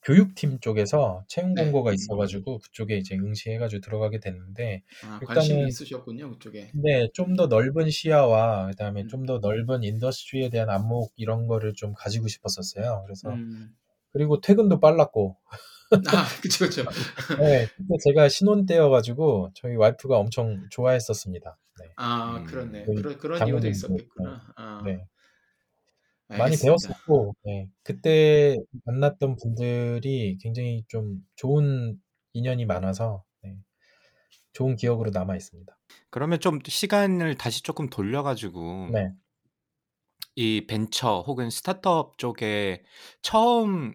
교육팀 쪽에서 채용 네. 공고가 있어가지고 그쪽에 이제 응시해가지고 들어가게 됐는데 아, 일단은- 관심이 있으셨군요 그쪽에. 근데 좀더 넓은 시야와 그다음에 음. 좀더 넓은 industry에 대한 안목 이런 거를 좀 가지고 싶었었어요. 그래서 음. 그리고 퇴근도 빨랐고 아, 그쵸, 그쵸. 네, 그때 제가 신혼 때여가지고 저희 와이프가 엄청 좋아했었습니다. 네. 아, 음. 그렇네. 그 그런, 그런 이유도 있었겠구나. 아, 네. 많이 알겠습니다. 배웠었고, 네. 그때 만났던 분들이 굉장히 좀 좋은 인연이 많아서, 네. 좋은 기억으로 남아 있습니다. 그러면 좀 시간을 다시 조금 돌려가지고 네. 이 벤처 혹은 스타트업 쪽에 처음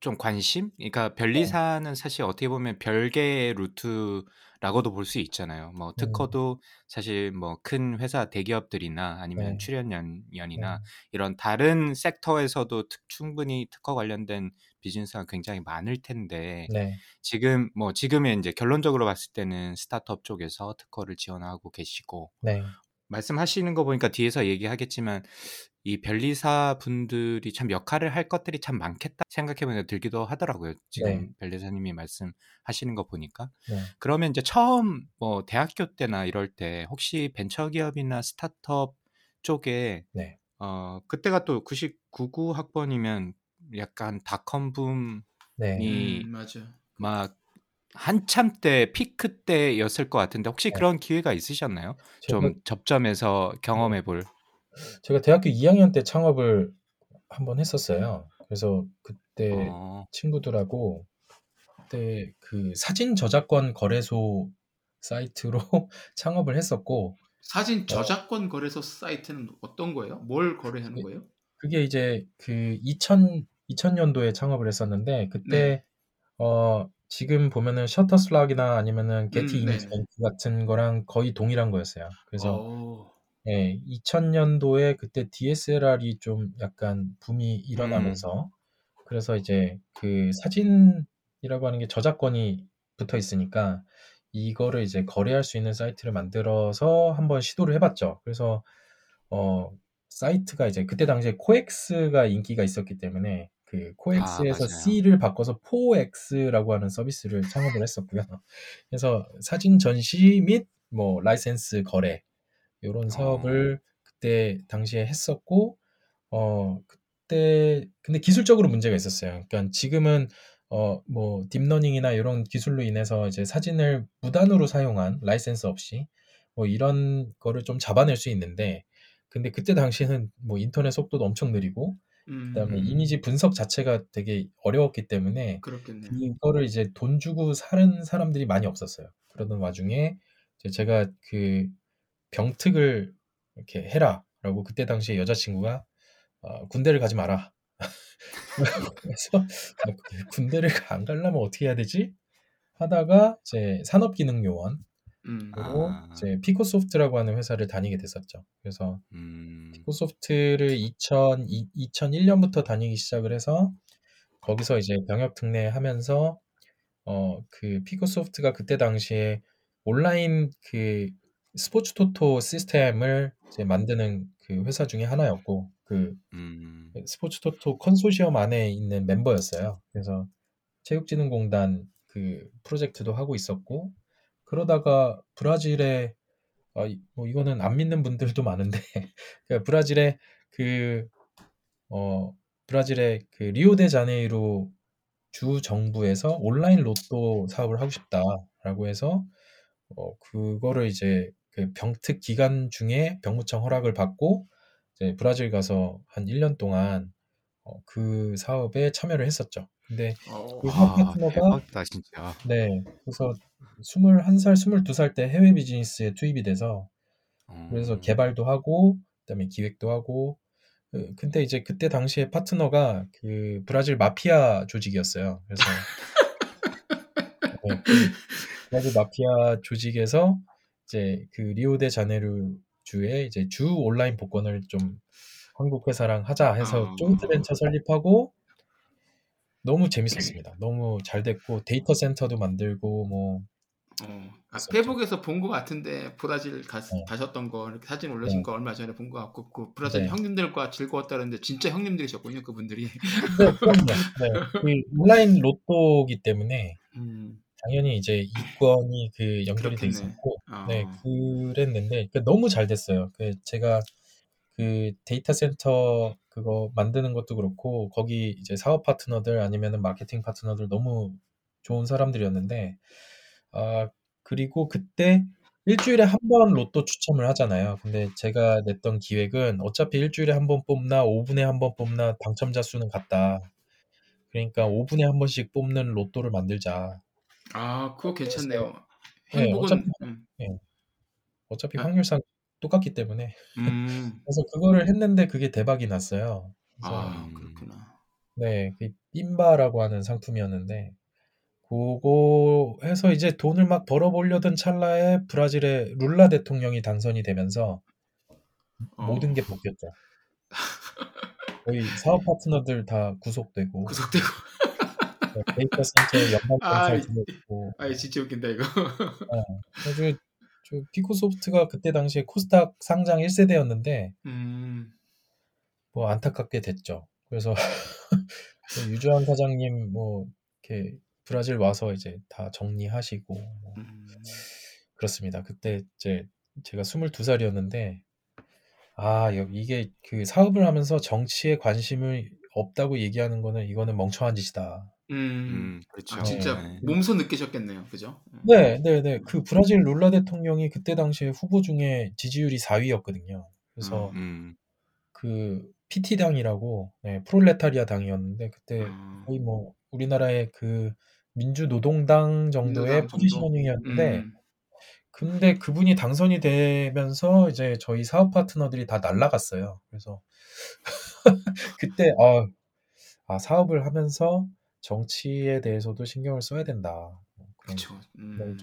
좀 관심? 그러니까 변리사는 사실 어떻게 보면 별개의 루트라고도 볼 수 있잖아요. 뭐 특허도 사실 뭐 큰 회사 대기업들이나 아니면 네. 출연연연이나 네. 이런 다른 섹터에서도 특- 충분히 특허 관련된 비즈니스가 굉장히 많을 텐데 네. 지금 뭐 지금의 이제 결론적으로 봤을 때는 스타트업 쪽에서 특허를 지원하고 계시고 네. 말씀하시는 거 보니까 뒤에서 얘기하겠지만 이 변리사 분들이 참 역할을 할 것들이 참 많겠다 생각해보면 들기도 하더라고요. 지금 네. 변리사님이 말씀하시는 거 보니까. 네. 그러면 이제 처음 뭐 대학교 때나 이럴 때 혹시 벤처기업이나 스타트업 쪽에 네. 어 그때가 또 99 학번이면 약간 닷컴 붐이 네. 이- 음, 맞아. 막 한참 때 피크 때였을 것 같은데 혹시 네. 그런 기회가 있으셨나요? 제가, 좀 접점해서 경험해 볼. 제가 대학교 2학년 때 창업을 한번 했었어요. 그래서 그때 어. 친구들하고 그때 그 사진 저작권 거래소 사이트로 창업을 했었고 사진 저작권 거래소 사이트는 어떤 거예요? 뭘 거래하는 네. 거예요? 그게 이제 그 2000, 2000년도에 창업을 했었는데 그때 네. 어 지금 보면은 셔터슬락이나 아니면은 게티 음, 이미지 네. 뱅크 같은 거랑 거의 동일한 거였어요. 그래서 어, 예, 2000년도에 그때 DSLR이 좀 약간 붐이 일어나면서 그래서 이제 그 사진이라고 하는 게 저작권이 붙어 있으니까 이거를 이제 거래할 수 있는 사이트를 만들어서 한번 시도를 해봤죠. 그래서 어 사이트가 이제 그때 당시에 코엑스가 인기가 있었기 때문에 그 코엑스에서 맞아요. C를 바꿔서 포엑스라고 하는 서비스를 창업을 했었고요. 그래서 사진 전시 및 뭐 라이센스 거래 어. 사업을 그때 당시에 했었고 어 그때 근데 기술적으로 문제가 있었어요. 그러니까 지금은 어 뭐 deep learning이나 이런 기술로 인해서 이제 사진을 무단으로 사용한 라이센스 없이 뭐 이런 거를 좀 잡아낼 수 있는데 근데 그때 당시에는 뭐 인터넷 속도도 엄청 느리고 그다음에 음, 이미지 분석 자체가 되게 어려웠기 때문에 그렇겠네. 이거를 이제 돈 주고 사는 사람들이 많이 없었어요. 그러던 와중에 제가 그 병특을 이렇게 해라라고 그때 당시에 여자친구가 어, 군대를 가지 마라. 그래서 아, 군대를 안 가려면 어떻게 해야 되지? 하다가 이제 산업기능요원 음, 아. 이제 피코소프트라고 하는 회사를 다니게 됐었죠. 그래서 음. 피코소프트를 2000, 2001년부터 다니기 시작을 해서 거기서 이제 병역 특례하면서 어 그 피코소프트가 그때 당시에 온라인 그 스포츠 토토 시스템을 이제 만드는 그 회사 중에 하나였고 그 음. 스포츠 토토 컨소시엄 안에 있는 member였어요. 그래서 체육진흥공단 그 프로젝트도 하고 있었고 그러다가 브라질에 아, 이- 뭐 이거는 안 믿는 분들도 많은데 그 브라질에 그 어, 브라질의 그 리오데자네이루 주 정부에서 온라인 로또 사업을 하고 싶다라고 해서 어, 그거를 이제 그 병특 기간 중에 병무청 허락을 받고 이제 브라질 가서 한 1년 동안 어, 그 사업에 참여를 했었죠. 근데 어, 그 사업 와, 파트너가 대박이다 진짜. 네, 그래서 21살, 22살 때 해외 비즈니스에 투입이 돼서 그래서 음. 개발도 하고 그다음에 기획도 하고 그- 근데 이제 그때 당시에 파트너가 그 브라질 마피아 조직이었어요. 그래서 네, 그 브라질 마피아 조직에서 이제 그 리오데자네이루 주에 이제 주 온라인 복권을 좀 한국 회사랑 하자 해서 아. 조인트 벤처 설립하고 너무 재밌었습니다. 너무 잘 됐고 데이터 센터도 만들고 뭐 어, 아. 페북에서 본 것 같은데 브라질 가, 네. 가셨던 거 이렇게 사진 올리신 네. 거 얼마 전에 본 것 같고 그 브라질 네. 형님들과 즐거웠다는데 진짜 형님들이셨군요 그분들이. 네, 그럼요. 네, 그 온라인 로또기 때문에 음, 당연히 이제 이권이 그 연결이 돼 그렇겠네. 있었고, 어. 네, 그랬는데 그 너무 잘 됐어요. 그 제가 그 데이터 센터 그거 만드는 것도 그렇고 거기 이제 사업 파트너들 아니면은 마케팅 파트너들 너무 좋은 사람들이었는데 아 그리고 그때 일주일에 한 번 로또 추첨을 하잖아요. 근데 제가 냈던 기획은 어차피 일주일에 한 번 뽑나 5분에 한 번 뽑나 당첨자 수는 같다. 그러니까 5분에 한 번씩 뽑는 로또를 만들자. 아 그거 괜찮네요. 네, 행복은 어차피 음, 어차피 아. 확률상 똑같기 때문에 음, 그래서 그거를 했는데 그게 대박이 났어요. 그래서 아 그렇구나. 네, 그 삔바라고 하는 상품이었는데 그거 해서 이제 돈을 막 벌어보려던 찰나에 브라질의 룰라 대통령이 당선이 되면서 어, 모든 게 바뀌었죠. 거의 사업 파트너들 다 구속되고 구속되고. 네, 데이터 센터에 연방 아, 검찰 이- 들어있고 아 진짜 웃긴다 이거. 아주 저 피코소프트가 그때 당시에 코스닥 상장 1세대였는데 음, 뭐 안타깝게 됐죠. 그래서 그 유주환 사장님 뭐 이렇게 브라질 와서 이제 다 정리하시고 뭐 음, 그렇습니다. 그때 이제 제가 22살이었는데 아, 여- 이게 그 사업을 하면서 정치에 관심을 없다고 얘기하는 거는 이거는 멍청한 짓이다. 음, 음, 그렇죠. 아, 진짜 네. 몸소 느끼셨겠네요, 그죠? 음. 네, 네, 네. 그 브라질 룰라 대통령이 그때 당시에 후보 중에 지지율이 4위였거든요. 그래서 음. 그 PT 당이라고 네, 프롤레타리아 당이었는데 그때 아, 거의 뭐 우리나라의 그 민주노동당 정도의 민주당 정도? 포지셔닝이었는데 음, 근데 그분이 당선이 되면서 이제 저희 사업 파트너들이 다 날라갔어요. 그래서 그때 아, 아, 사업을 하면서 정치에 대해서도 신경을 써야 된다. 그렇죠. 음.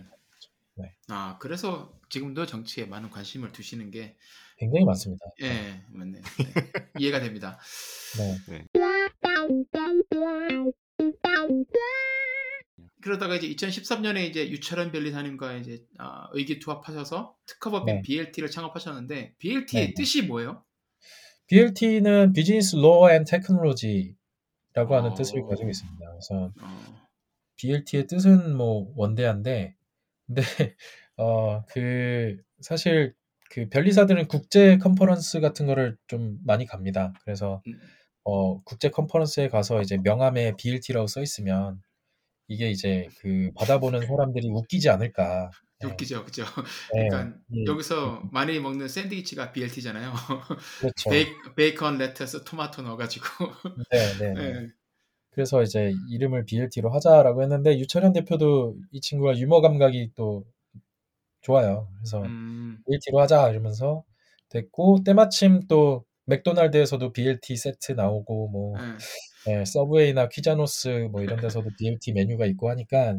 네, 아 그래서 지금도 정치에 많은 관심을 두시는 게 굉장히 많습니다. 네, 예, 맞네. 네. 이해가 됩니다. 네, 그러다가 이제 2013년에 이제 유철현 변리사님과 이제 아, 의기투합하셔서 특허법인 네. BLT를 창업하셨는데 BLT의 네. 뜻이 뭐예요? BLT는 Business Law and Technology 라고 하는 어. 뜻을 가지고 있습니다. 그래서 어, BLT의 뜻은 뭐 원대한데, 근데 어 그 사실 그 변리사들은 국제 컨퍼런스 같은 거를 좀 많이 갑니다. 그래서 음, 어 국제 컨퍼런스에 가서 이제 명함에 BLT라고 써 있으면 이게 이제 그 받아보는 사람들이 웃기지 않을까. 네, 웃기죠, 그죠? 네, 그러니까 예, 여기서 많이 먹는 샌드위치가 BLT잖아요. 그렇죠. 베이, 베이컨, lettuce, 토마토 넣어가지고. 네, 네, 네. 예. 그래서 이제 이름을 BLT로 하자라고 했는데 유철현 대표도 이 친구가 유머 감각이 또 좋아요. 그래서 음, BLT로 하자 이러면서 됐고 때마침 또 맥도날드에서도 BLT 세트 나오고 뭐 예. 예, 서브웨이나 퀴자노스 뭐 이런 데서도 BLT 메뉴가 있고 하니까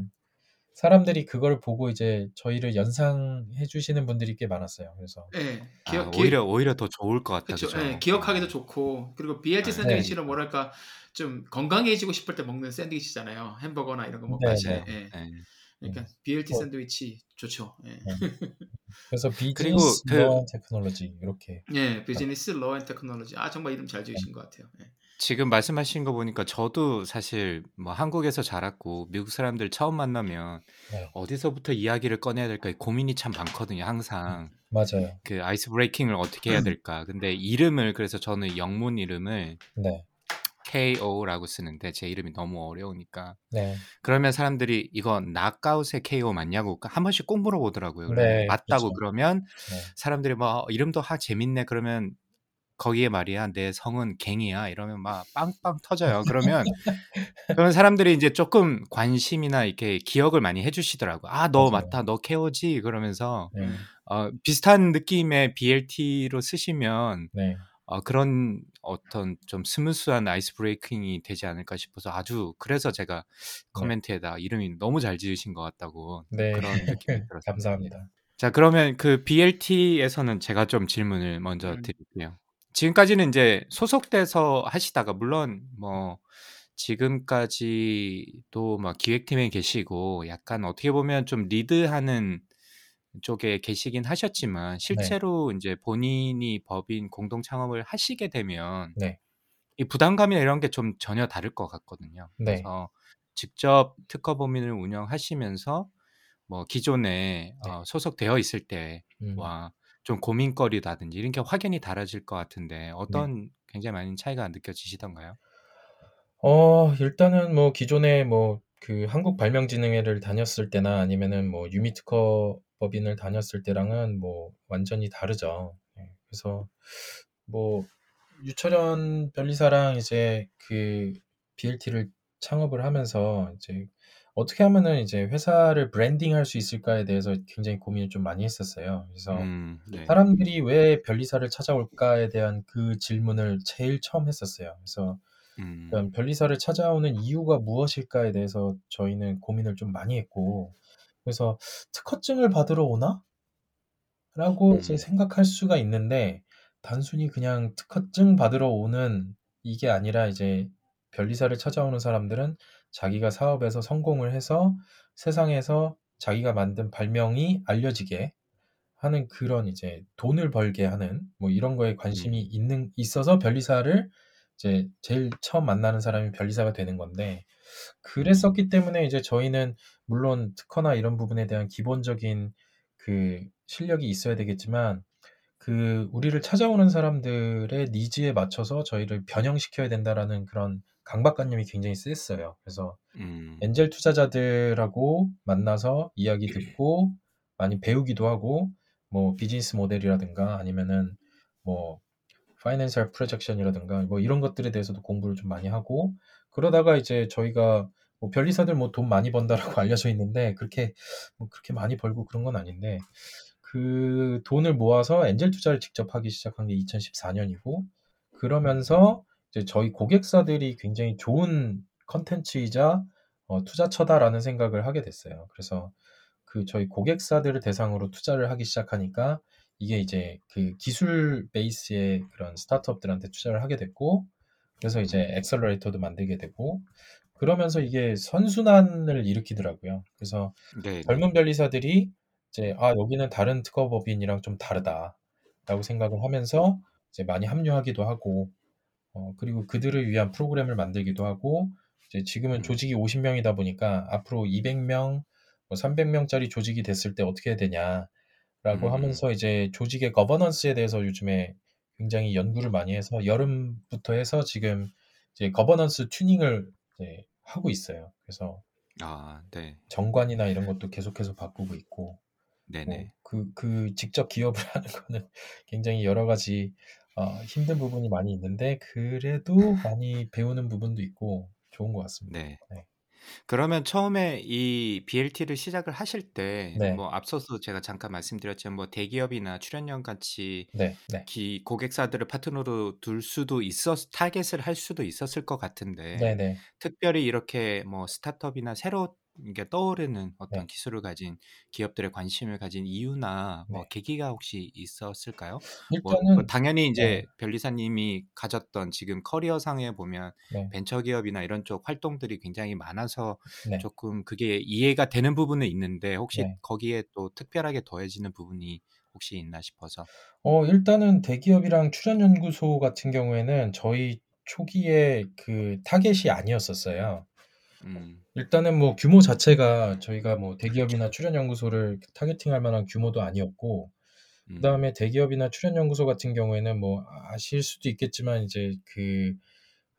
사람들이 그걸 보고 이제 저희를 연상해 주시는 분들이 꽤 많았어요. 그래서 예. 아, 기억, 기억, 오히려 오히려 더 좋을 것 같아요. 그죠? 예, 기억하기도 좋고 그리고 BLT 네. 샌드위치는 뭐랄까 좀 건강해지고 싶을 때 먹는 샌드위치잖아요. 햄버거나 이런 거 먹고 네, 같이. 네. 예. 네. 그러니까 BLT 어. 샌드위치 좋죠. 예. 그래서 그리고 비즈니스 그- Law Technology 이렇게 예, Business Law and Technology. 아 정말 이름 잘 지으신 것 같아요. 예. 지금 말씀하신 거 보니까 저도 사실 뭐 한국에서 자랐고 미국 사람들 처음 만나면 네. 어디서부터 이야기를 꺼내야 될까 고민이 참 많거든요. 항상 맞아요. 그 ice breaking을 어떻게 해야 될까. 근데 이름을 그래서 저는 영문 이름을 네. KO라고 쓰는데 제 이름이 너무 어려우니까 네. 그러면 사람들이 이거 낙아웃의 KO 맞냐고 한 번씩 꼭 물어보더라고요. 네, 맞다고 그쵸. 그러면 네. 사람들이 뭐 "어, 이름도 하 재밌네 그러면 거기에 말이야 내 성은 갱이야 이러면 막 빵빵 터져요. 그러면 그러면 사람들이 이제 조금 관심이나 이렇게 기억을 많이 해주시더라고. 아너 맞아요. 맞다 너 KO지 그러면서 네. 어, 비슷한 느낌의 BLT로 쓰시면 네. 어, 그런 어떤 좀 스무스한 아이스 브레이킹이 되지 않을까 싶어서 아주 그래서 제가 코멘트에다 이름이 너무 잘 지으신 것 같다고 네. 그런 느낌이 들었어요. 감사합니다. 자 그러면 그 BLT에서는 제가 좀 질문을 먼저 음. 드릴게요. 지금까지는 이제 소속돼서 하시다가 물론 뭐 지금까지도 막 기획팀에 계시고 약간 어떻게 보면 좀 리드하는 쪽에 계시긴 하셨지만 실제로 이제 본인이 법인 공동 창업을 하시게 되면 네. 이 부담감이나 이런 게 좀 전혀 다를 것 같거든요. 네. 그래서 직접 특허 법인을 운영하시면서 뭐 기존에 네. 어, 소속되어 있을 때와 음. 좀 고민거리라든지 이런 게 확연히 달라질 것 같은데 네. 어떤 굉장히 많은 차이가 느껴지시던가요? 어 일단은 뭐 기존에 뭐 그 한국 발명진흥회를 다녔을 때나 아니면은 뭐 유미특허 법인을 다녔을 때랑은 뭐 완전히 다르죠. 예. 그래서 뭐 유철현 변리사랑 이제 그 BLT를 창업을 하면서 이제 어떻게 하면은 이제 회사를 브랜딩할 수 있을까에 대해서 굉장히 고민을 좀 많이 했었어요. 그래서 음, 네. 사람들이 왜 변리사를 찾아올까에 대한 그 질문을 제일 처음 했었어요. 그래서 음, 그러니까 변리사를 찾아오는 이유가 무엇일까에 대해서 저희는 고민을 좀 많이 했고, 그래서 특허증을 받으러 오나? 라고 이제 음. 생각할 수가 있는데, 단순히 그냥 특허증 받으러 오는 이게 아니라 이제 변리사를 찾아오는 사람들은 자기가 사업에서 성공을 해서 세상에서 자기가 만든 발명이 알려지게 하는 그런 이제 돈을 벌게 하는 뭐 이런 거에 관심이 음. 있는 있어서 변리사를 이제 제일 처음 만나는 사람이 변리사가 되는 건데 그랬었기 때문에 이제 저희는 물론 특허나 이런 부분에 대한 기본적인 그 실력이 있어야 되겠지만 그 우리를 찾아오는 사람들의 니즈에 맞춰서 저희를 변형시켜야 된다라는 그런 강박관념이 굉장히 셌어요. 그래서 음. 엔젤 투자자들하고 만나서 이야기 듣고 많이 배우기도 하고 뭐 비즈니스 모델이라든가 아니면은 뭐 파이낸셜 프로젝션이라든가 뭐 이런 것들에 대해서도 공부를 좀 많이 하고 그러다가 이제 저희가 뭐 변리사들 뭐 돈 많이 번다라고 알려져 있는데 그렇게 뭐 그렇게 많이 벌고 그런 건 아닌데 그 돈을 모아서 엔젤 투자를 직접 하기 시작한 게 2014년이고 그러면서 이제 저희 고객사들이 굉장히 좋은 컨텐츠이자 어, 투자처다라는 생각을 하게 됐어요. 그래서 그 저희 고객사들을 대상으로 투자를 하기 시작하니까 이게 이제 그 기술 베이스의 그런 스타트업들한테 투자를 하게 됐고 그래서 이제 엑셀러레이터도 만들게 되고 그러면서 이게 선순환을 일으키더라고요. 그래서 네, 네. 젊은 변리사들이 이제 아 여기는 다른 특허법인이랑 좀 다르다라고 생각을 하면서 이제 많이 합류하기도 하고 어, 그리고 그들을 위한 프로그램을 만들기도 하고 이제 지금은 음. 조직이 50명이다 보니까 앞으로 200명, 뭐 300명짜리 조직이 됐을 때 어떻게 해야 되냐라고 음. 하면서 이제 조직의 거버넌스에 대해서 요즘에 굉장히 연구를 많이 해서 여름부터 해서 지금 이제 governance tuning을 이제 하고 있어요. 그래서 아, 네. 정관이나 이런 것도 계속해서 바꾸고 있고 네네. 뭐 그, 그 직접 기업을 하는 거는 굉장히 여러 가지 어, 힘든 부분이 많이 있는데 그래도 많이 배우는 부분도 있고 좋은 것 같습니다. 네. 네. 그러면 처음에 이 BLT를 시작을 하실 때, 네. 뭐 앞서서 제가 잠깐 말씀드렸지만, 뭐 대기업이나 출연연 같이 네, 네, 기 고객사들을 파트너로 둘 수도 있었, 타겟을 할 수도 있었을 것 같은데, 네, 네. 특별히 이렇게 뭐 스타트업이나 새로 이게 떠오르는 어떤 네. 기술을 가진 기업들의 관심을 가진 이유나 뭐 네. 계기가 혹시 있었을까요? 뭐, 뭐 일단은 당연히 이제 네, 변리사님이 가졌던 지금 커리어 상에 보면 네, 벤처 기업이나 이런 쪽 활동들이 굉장히 많아서 네, 조금 그게 이해가 되는 부분은 있는데 혹시 네. 거기에 또 특별하게 더해지는 부분이 혹시 있나 싶어서. 어, 일단은 대기업이랑 출연연구소 같은 경우에는 저희 초기에 그 타겟이 아니었었어요. 음. 일단은 뭐 규모 자체가 저희가 뭐 대기업이나 출연연구소를 타겟팅할 만한 규모도 아니었고 음. 그다음에 대기업이나 출연연구소 같은 경우에는 뭐 아실 수도 있겠지만 이제 그,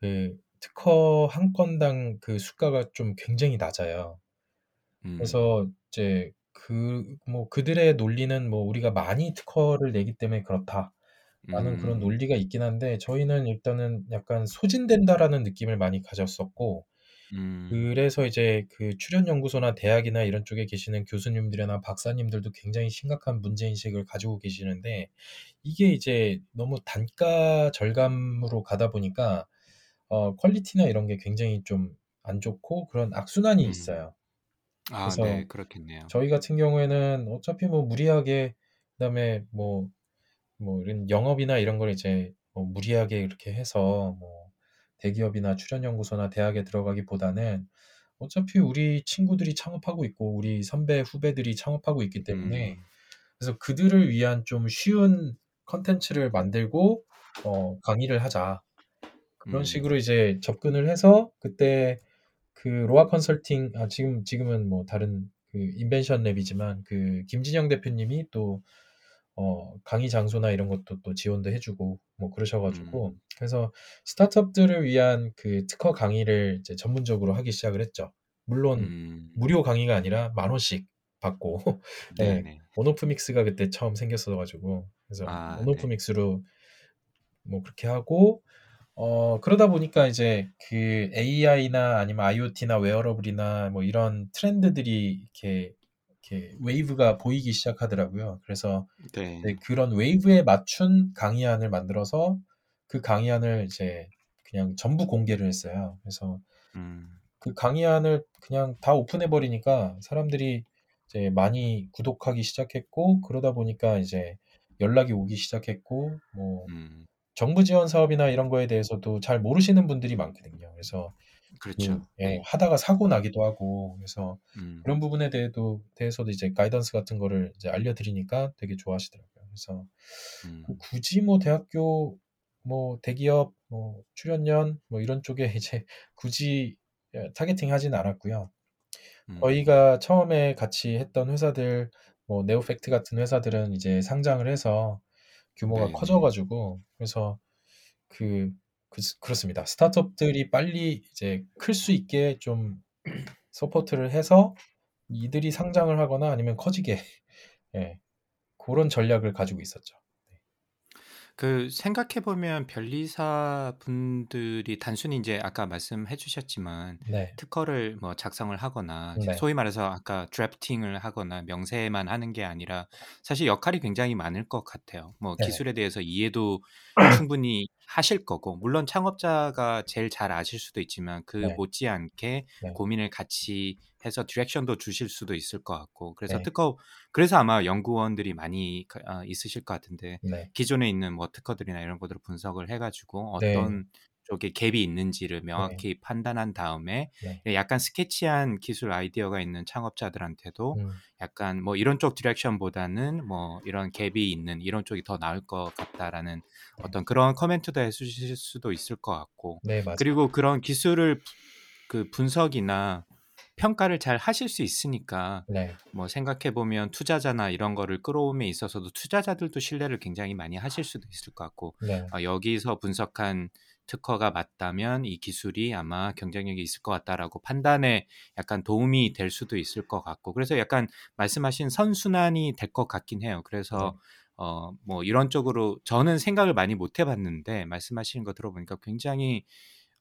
그 특허 한 건당 그 수가가 좀 굉장히 낮아요. 음. 그래서 이제 그 뭐 그들의 논리는 뭐 우리가 많이 특허를 내기 때문에 그렇다라는 그런 음. 논리가 있긴 한데 저희는 일단은 약간 소진된다라는 느낌을 많이 가졌었고 음. 그래서 이제 그 출연연구소나 대학이나 이런 쪽에 계시는 교수님들이나 박사님들도 굉장히 심각한 문제인식을 가지고 계시는데 이게 이제 너무 단가 절감으로 가다 보니까 어 퀄리티나 이런 게 굉장히 좀 안 좋고 그런 악순환이 음. 있어요. 아 그래서 네. 그렇겠네요. 저희 같은 경우에는 어차피 뭐 무리하게 그다음에 뭐 뭐 이런 영업이나 이런 걸 이제 뭐 무리하게 이렇게 해서 뭐 대기업이나 출연연구소나 대학에 들어가기보다는 어차피 우리 친구들이 창업하고 있고 우리 선배 후배들이 창업하고 있기 때문에 음. 그래서 그들을 위한 좀 쉬운 컨텐츠를 만들고 어 강의를 하자. 그런 음. 식으로 이제 접근을 해서 그때 그 로아 컨설팅 아 지금 지금은 뭐 다른 그 인벤션 랩이지만 그 김진영 대표님이 또 어 강의 장소나 이런 것도 또 지원도 해 주고 뭐 그러셔 가지고 음. 그래서 스타트업들을 위한 그 특허 강의를 이제 전문적으로 하기 시작을 했죠. 물론 음. 무료 강의가 아니라 만 원씩 받고 예. 네네. 온오프믹스가 그때 처음 생겼어 가지고 그래서 아 네. 온오프믹스로 뭐 그렇게 하고 어 그러다 보니까 이제 그 AI나 아니면 IoT나 wearable이나 뭐 이런 트렌드들이 이렇게 이렇게 wave가 보이기 시작하더라고요. 그래서 네. 네 그런 웨이브에 맞춘 강의안을 만들어서 그 강의안을 이제 그냥 전부 공개를 했어요. 그래서 음. 그 강의안을 그냥 다 오픈해 버리니까 사람들이 이제 많이 구독하기 시작했고 그러다 보니까 이제 연락이 오기 시작했고 뭐 음. 정부 지원 사업이나 이런 거에 대해서도 잘 모르시는 분들이 많거든요. 그래서 그 그렇죠. 예 네. 하다가 사고 나기도 하고 그래서 음. 그런 부분에 대해도 대해서도 이제 가이던스 같은 거를 이제 알려 드리니까 되게 좋아하시더라고요. 그래서 음. 그 굳이 뭐 대학교 뭐 대기업 뭐 출연연 뭐 이런 쪽에 이제 굳이 예 targeting 하지는 않았고요. 음. 저희가 처음에 같이 했던 회사들 뭐 네오펙트 같은 회사들은 이제 상장을 해서 규모가 커져 네네. 가지고 그래서 그 그 그렇습니다. 스타트업들이 빨리 이제 클 수 있게 좀 support를 해서 이들이 상장을 하거나 아니면 커지게 예 고런 전략을 가지고 있었죠. 네. 그 생각해 보면 변리사 분들이 단순히 인제 아까 말씀해 주셨지만 네. 특허를 뭐 작성을 하거나 이제 네. 소위 말해서 아까 드래프팅을 하거나 명세만 하는 게 아니라 사실 역할이 굉장히 많을 것 같아요. 뭐 네. 기술에 대해서 이해도 충분히 하실 거고 물론 창업자가 제일 잘 아실 수도 있지만 그 네. 못지않게 네. 고민을 같이 해서 디렉션도 주실 수도 있을 것 같고 그래서 네. 특허 그래서 아마 연구원들이 많이 그아 있으실 것 같은데 네. 기존에 있는 뭐 특허들이나 이런 것들을 분석을 해 가지고 네. 어떤 쪽에 갭이 있는지를 네. 명확히 판단한 다음에 네. 예 약간 스케치한 기술 아이디어가 있는 창업자들한테도 음. 약간 뭐 "이런 쪽 디렉션보다는 뭐 이런 갭이 있는 이런 쪽이 더 나을 것 같다."라는 네. 어떤 그런 코멘트도 해 주실 수도 있을 것 같고 네. 그리고 그런 기술을 그 분석이나 평가를 잘 하실 수 있으니까 네. 뭐 생각해 보면 투자자나 이런 거를 끌어옴에 있어서도 투자자들도 신뢰를 굉장히 많이 하실 수도 있을 것 같고 네. 어 '여기서 분석한 특허가 맞다면 이 기술이 아마 경쟁력이 있을 것 같다.'라고 판단에 약간 도움이 될 수도 있을 것 같고 그래서 약간 말씀하신 선순환이 될 것 같긴 해요. 네. 그래서 어뭐 이런 쪽으로 저는 생각을 많이 못 해 봤는데 말씀하시는 거 들어보니까 굉장히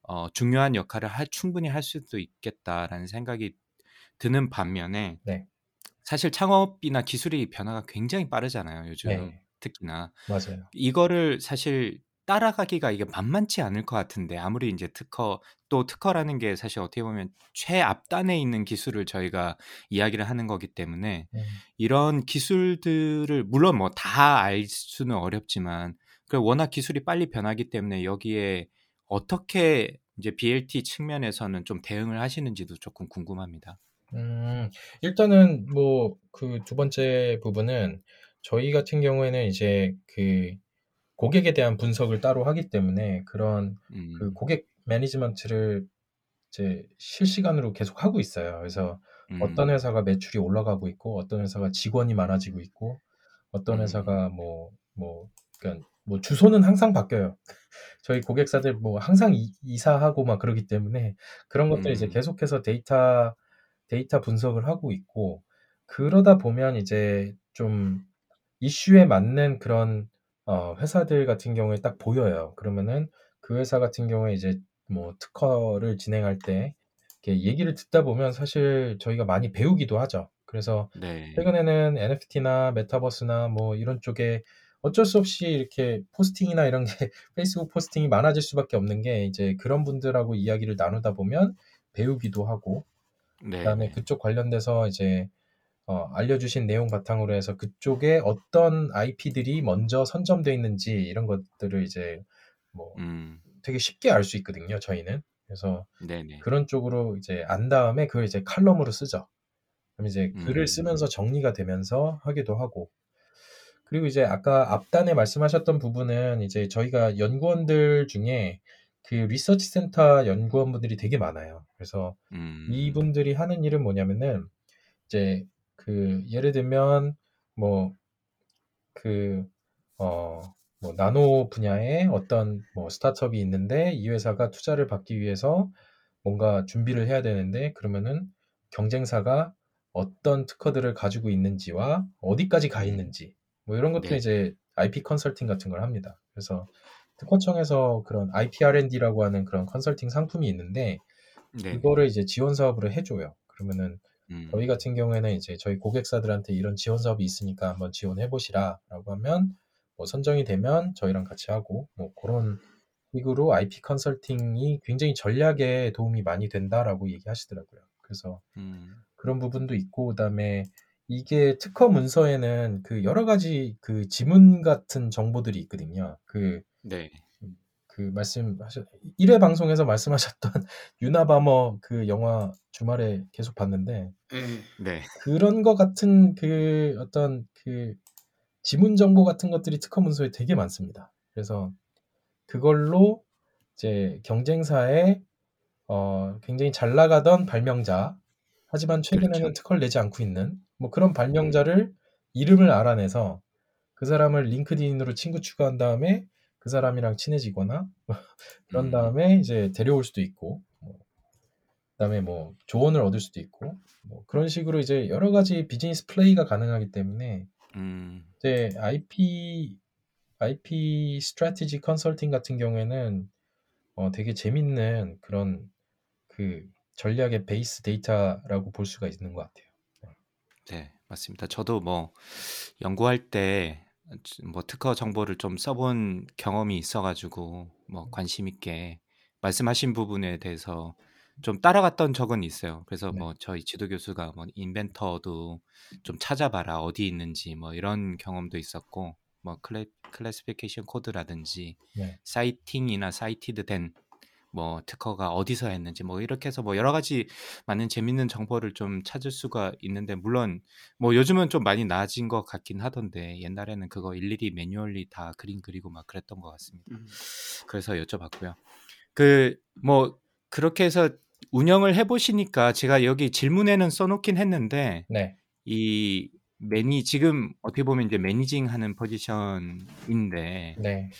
어 '중요한 역할을 할 충분히 할 수도 있겠다.'라는 생각이 드는 반면에 네. 사실 창업이나 기술의 변화가 굉장히 빠르잖아요 요즘 네. 특히나. 맞아요. 이거를 사실 따라가기가 이게 만만치 않을 것 같은데 아무리 인제 특허 또 특허라는 게 사실 어떻게 보면 최앞단에 있는 기술을 저희가 이야기를 하는 거기 때문에 음. 이런 기술들을 물론 뭐 다 알 수는 어렵지만 그 워낙 기술이 빨리 변하기 때문에 여기에 어떻게 이제 BLT 측면에서는 좀 대응을 하시는지도 쪼끔 궁금합니다. 음. 일단은 뭐 그 두 번째 부분은 저희 같은 경우에는 이제 그 고객에 대한 분석을 따로 하기 때문에 그런 음. 그 고객 매니지먼트를 이제 실시간으로 계속 하고 있어요. 그래서 어떤 음. 회사가 매출이 올라가고 있고 어떤 회사가 직원이 많아지고 있고 어떤 음. 회사가 뭐뭐 그러니까 뭐 주소는 항상 바뀌어요. 저희 고객사들 뭐 항상 이, 이사하고 막 그러기 때문에 그런 것들 이제 음. 계속해서 데이터 데이터 분석을 하고 있고 그러다 보면 이제 좀 이슈에 맞는 그런 어, 회사들 같은 경우에 딱 보여요. 그러면은 그 회사 같은 경우에 이제 뭐 특허를 진행할 때 이렇게 얘기를 듣다 보면 사실 저희가 많이 배우기도 하죠. 그래서 네. 최근에는 NFT나 메타버스나 뭐 이런 쪽에 어쩔 수 없이 이렇게 포스팅이나 이런 게 페이스북 포스팅이 많아질 수밖에 없는 게 이제 그런 분들하고 이야기를 나누다 보면 배우기도 하고 그다음에 네네. 그쪽 관련돼서 이제 어, 알려주신 내용 바탕으로 해서 그쪽에 어떤 IP들이 먼저 선점돼 있는지 이런 것들을 이제 뭐 음. 되게 쉽게 알 수 있거든요. 저희는 그래서 네네. 그런 쪽으로 이제 안 다음에 그걸 이제 칼럼으로 쓰죠. 그럼 이제 글을 음. 쓰면서 정리가 되면서 하기도 하고 그리고 이제 아까 앞단에 말씀하셨던 부분은 이제 저희가 연구원들 중에 그 리서치 센터 연구원분들이 되게 많아요. 그래서 음. 이분들이 하는 일은 뭐냐면은 이제 그 예를 들면 뭐그어 뭐 나노 분야에 어떤 뭐 스타트업이 있는데 이 회사가 투자를 받기 위해서 뭔가 준비를 해야 되는데 그러면은 경쟁사가 어떤 특허들을 가지고 있는지와 어디까지 가 음. 있는지 뭐 이런 것들 네. 이제 IP 컨설팅 같은 걸 합니다. 그래서 특허청에서 그런 IP R&D라고 하는 그런 컨설팅 상품이 있는데 네네. 그거를 이제 지원 사업으로 해줘요. 그러면은 음. 저희 같은 경우에는 이제 저희 고객사들한테 이런 지원 사업이 있으니까 한번 지원해 보시라라고 하면 뭐 선정이 되면 저희랑 같이 하고 뭐 그런 식으로 IP 컨설팅이 굉장히 전략에 도움이 많이 된다라고 얘기하시더라고요. 그래서 음. 그런 부분도 있고 그다음에 이게 특허 문서에는 그 여러 가지 그 지문 같은 정보들이 있거든요. 그 네. 그 말씀하셨 1회 방송에서 말씀하셨던 유나바머 그 영화 주말에 계속 봤는데 예. 네. 그런 것 같은 그 어떤 그 지문 정보 같은 것들이 특허 문서에 되게 많습니다. 그래서 그걸로 이제 경쟁사에 어 굉장히 잘 나가던 발명자 하지만 최근에는 그렇죠. 특허를 내지 않고 있는 뭐 그런 음. 발명자를 이름을 알아내서 그 사람을 링크드인으로 친구 추가한 다음에 그 사람이랑 친해지거나 그런 음. 다음에 이제 데려올 수도 있고 뭐 그다음에 뭐 조언을 얻을 수도 있고 뭐 그런 식으로 이제 여러 가지 비즈니스 플레이가 가능하기 때문에 음. 이제 IP IP strategy consulting 같은 경우에는 어 되게 재밌는 그런 그 전략의 base data라고 볼 수가 있는 것 같아요. 네. 맞습니다. 저도 뭐 연구할 때 뭐 특허 정보를 좀 써본 경험이 있어 가지고 뭐 관심 있게 말씀하신 부분에 대해서 좀 따라갔던 적은 있어요. 그래서 네. 뭐 저희 지도 교수가 뭐 inventor도 좀 찾아봐라 어디 있는지 뭐 이런 경험도 있었고 뭐 class, classification code라든지 네. citing이나 cited 된 뭐 특허가 어디서 했는지 뭐 이렇게 해서 뭐 여러 가지 많은 재밌는 정보를 좀 찾을 수가 있는데 물론 뭐 요즘은 좀 많이 나아진 것 같긴 하던데 옛날에는 그거 일일이 manually 다 그림 그리고 막 그랬던 것 같습니다. 음. 그래서 여쭤봤고요. 그 뭐 그렇게 해서 운영을 해보시니까 제가 여기 질문에는 써놓긴 했는데 네. 이 매니 지금 어떻게 보면 이제 매니징하는 포지션인데 네.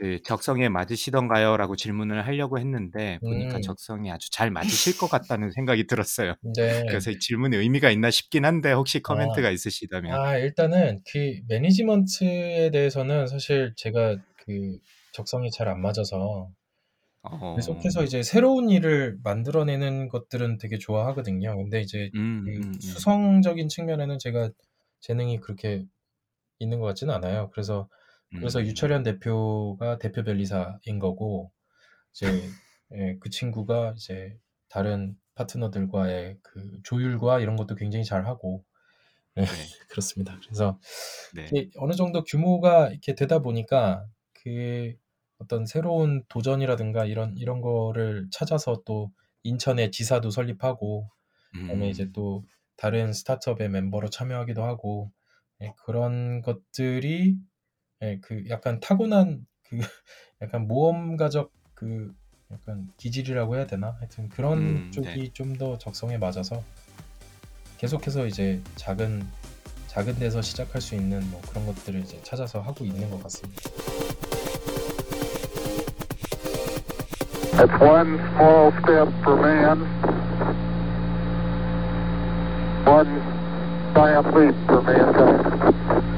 그 적성에 맞으시던가요?라고 질문을 하려고 했는데 보니까 음. 적성에 아주 잘 맞으실 것 같다는 생각이 들었어요. 네. 그래서 이 질문에 의미가 있나 싶긴 한데 혹시 아. 커멘트가 있으시다면. 아 일단은 그 매니지먼트에 대해서는 사실 제가 그 적성이 잘 안 맞아서 어. 계속해서 이제 새로운 일을 만들어내는 것들은 되게 좋아하거든요. 근데 이제 음, 그 음, 음. 수성적인 측면에는 제가 재능이 그렇게 있는 것 같지는 않아요. 그래서 그래서 음. 유철현 대표가 대표 변리사인 거고 이제 예, 그 친구가 이제 다른 파트너들과의 그 조율과 이런 것도 굉장히 잘 하고 네, 네. 그렇습니다. 그래서 네. 어느 정도 규모가 이렇게 되다 보니까 그 어떤 새로운 도전이라든가 이런 이런 거를 찾아서 또 인천에 지사도 설립하고 그다음에 이제 음. 또 다른 스타트업의 멤버로 참여하기도 하고 예, 그런 것들이 예, 그 약간 타고난 그 약간 모험가적 그 약간 기질이라고 해야 되나? 하여튼 그런 음, 쪽이 네. 좀더 적성에 맞아서 계속해서 이제 작은 작은 데서 시작할 수 있는 뭐 그런 것들을 이제 찾아서 하고 있는 것 같습니다. It's one small step for man, one giant leap for mankind.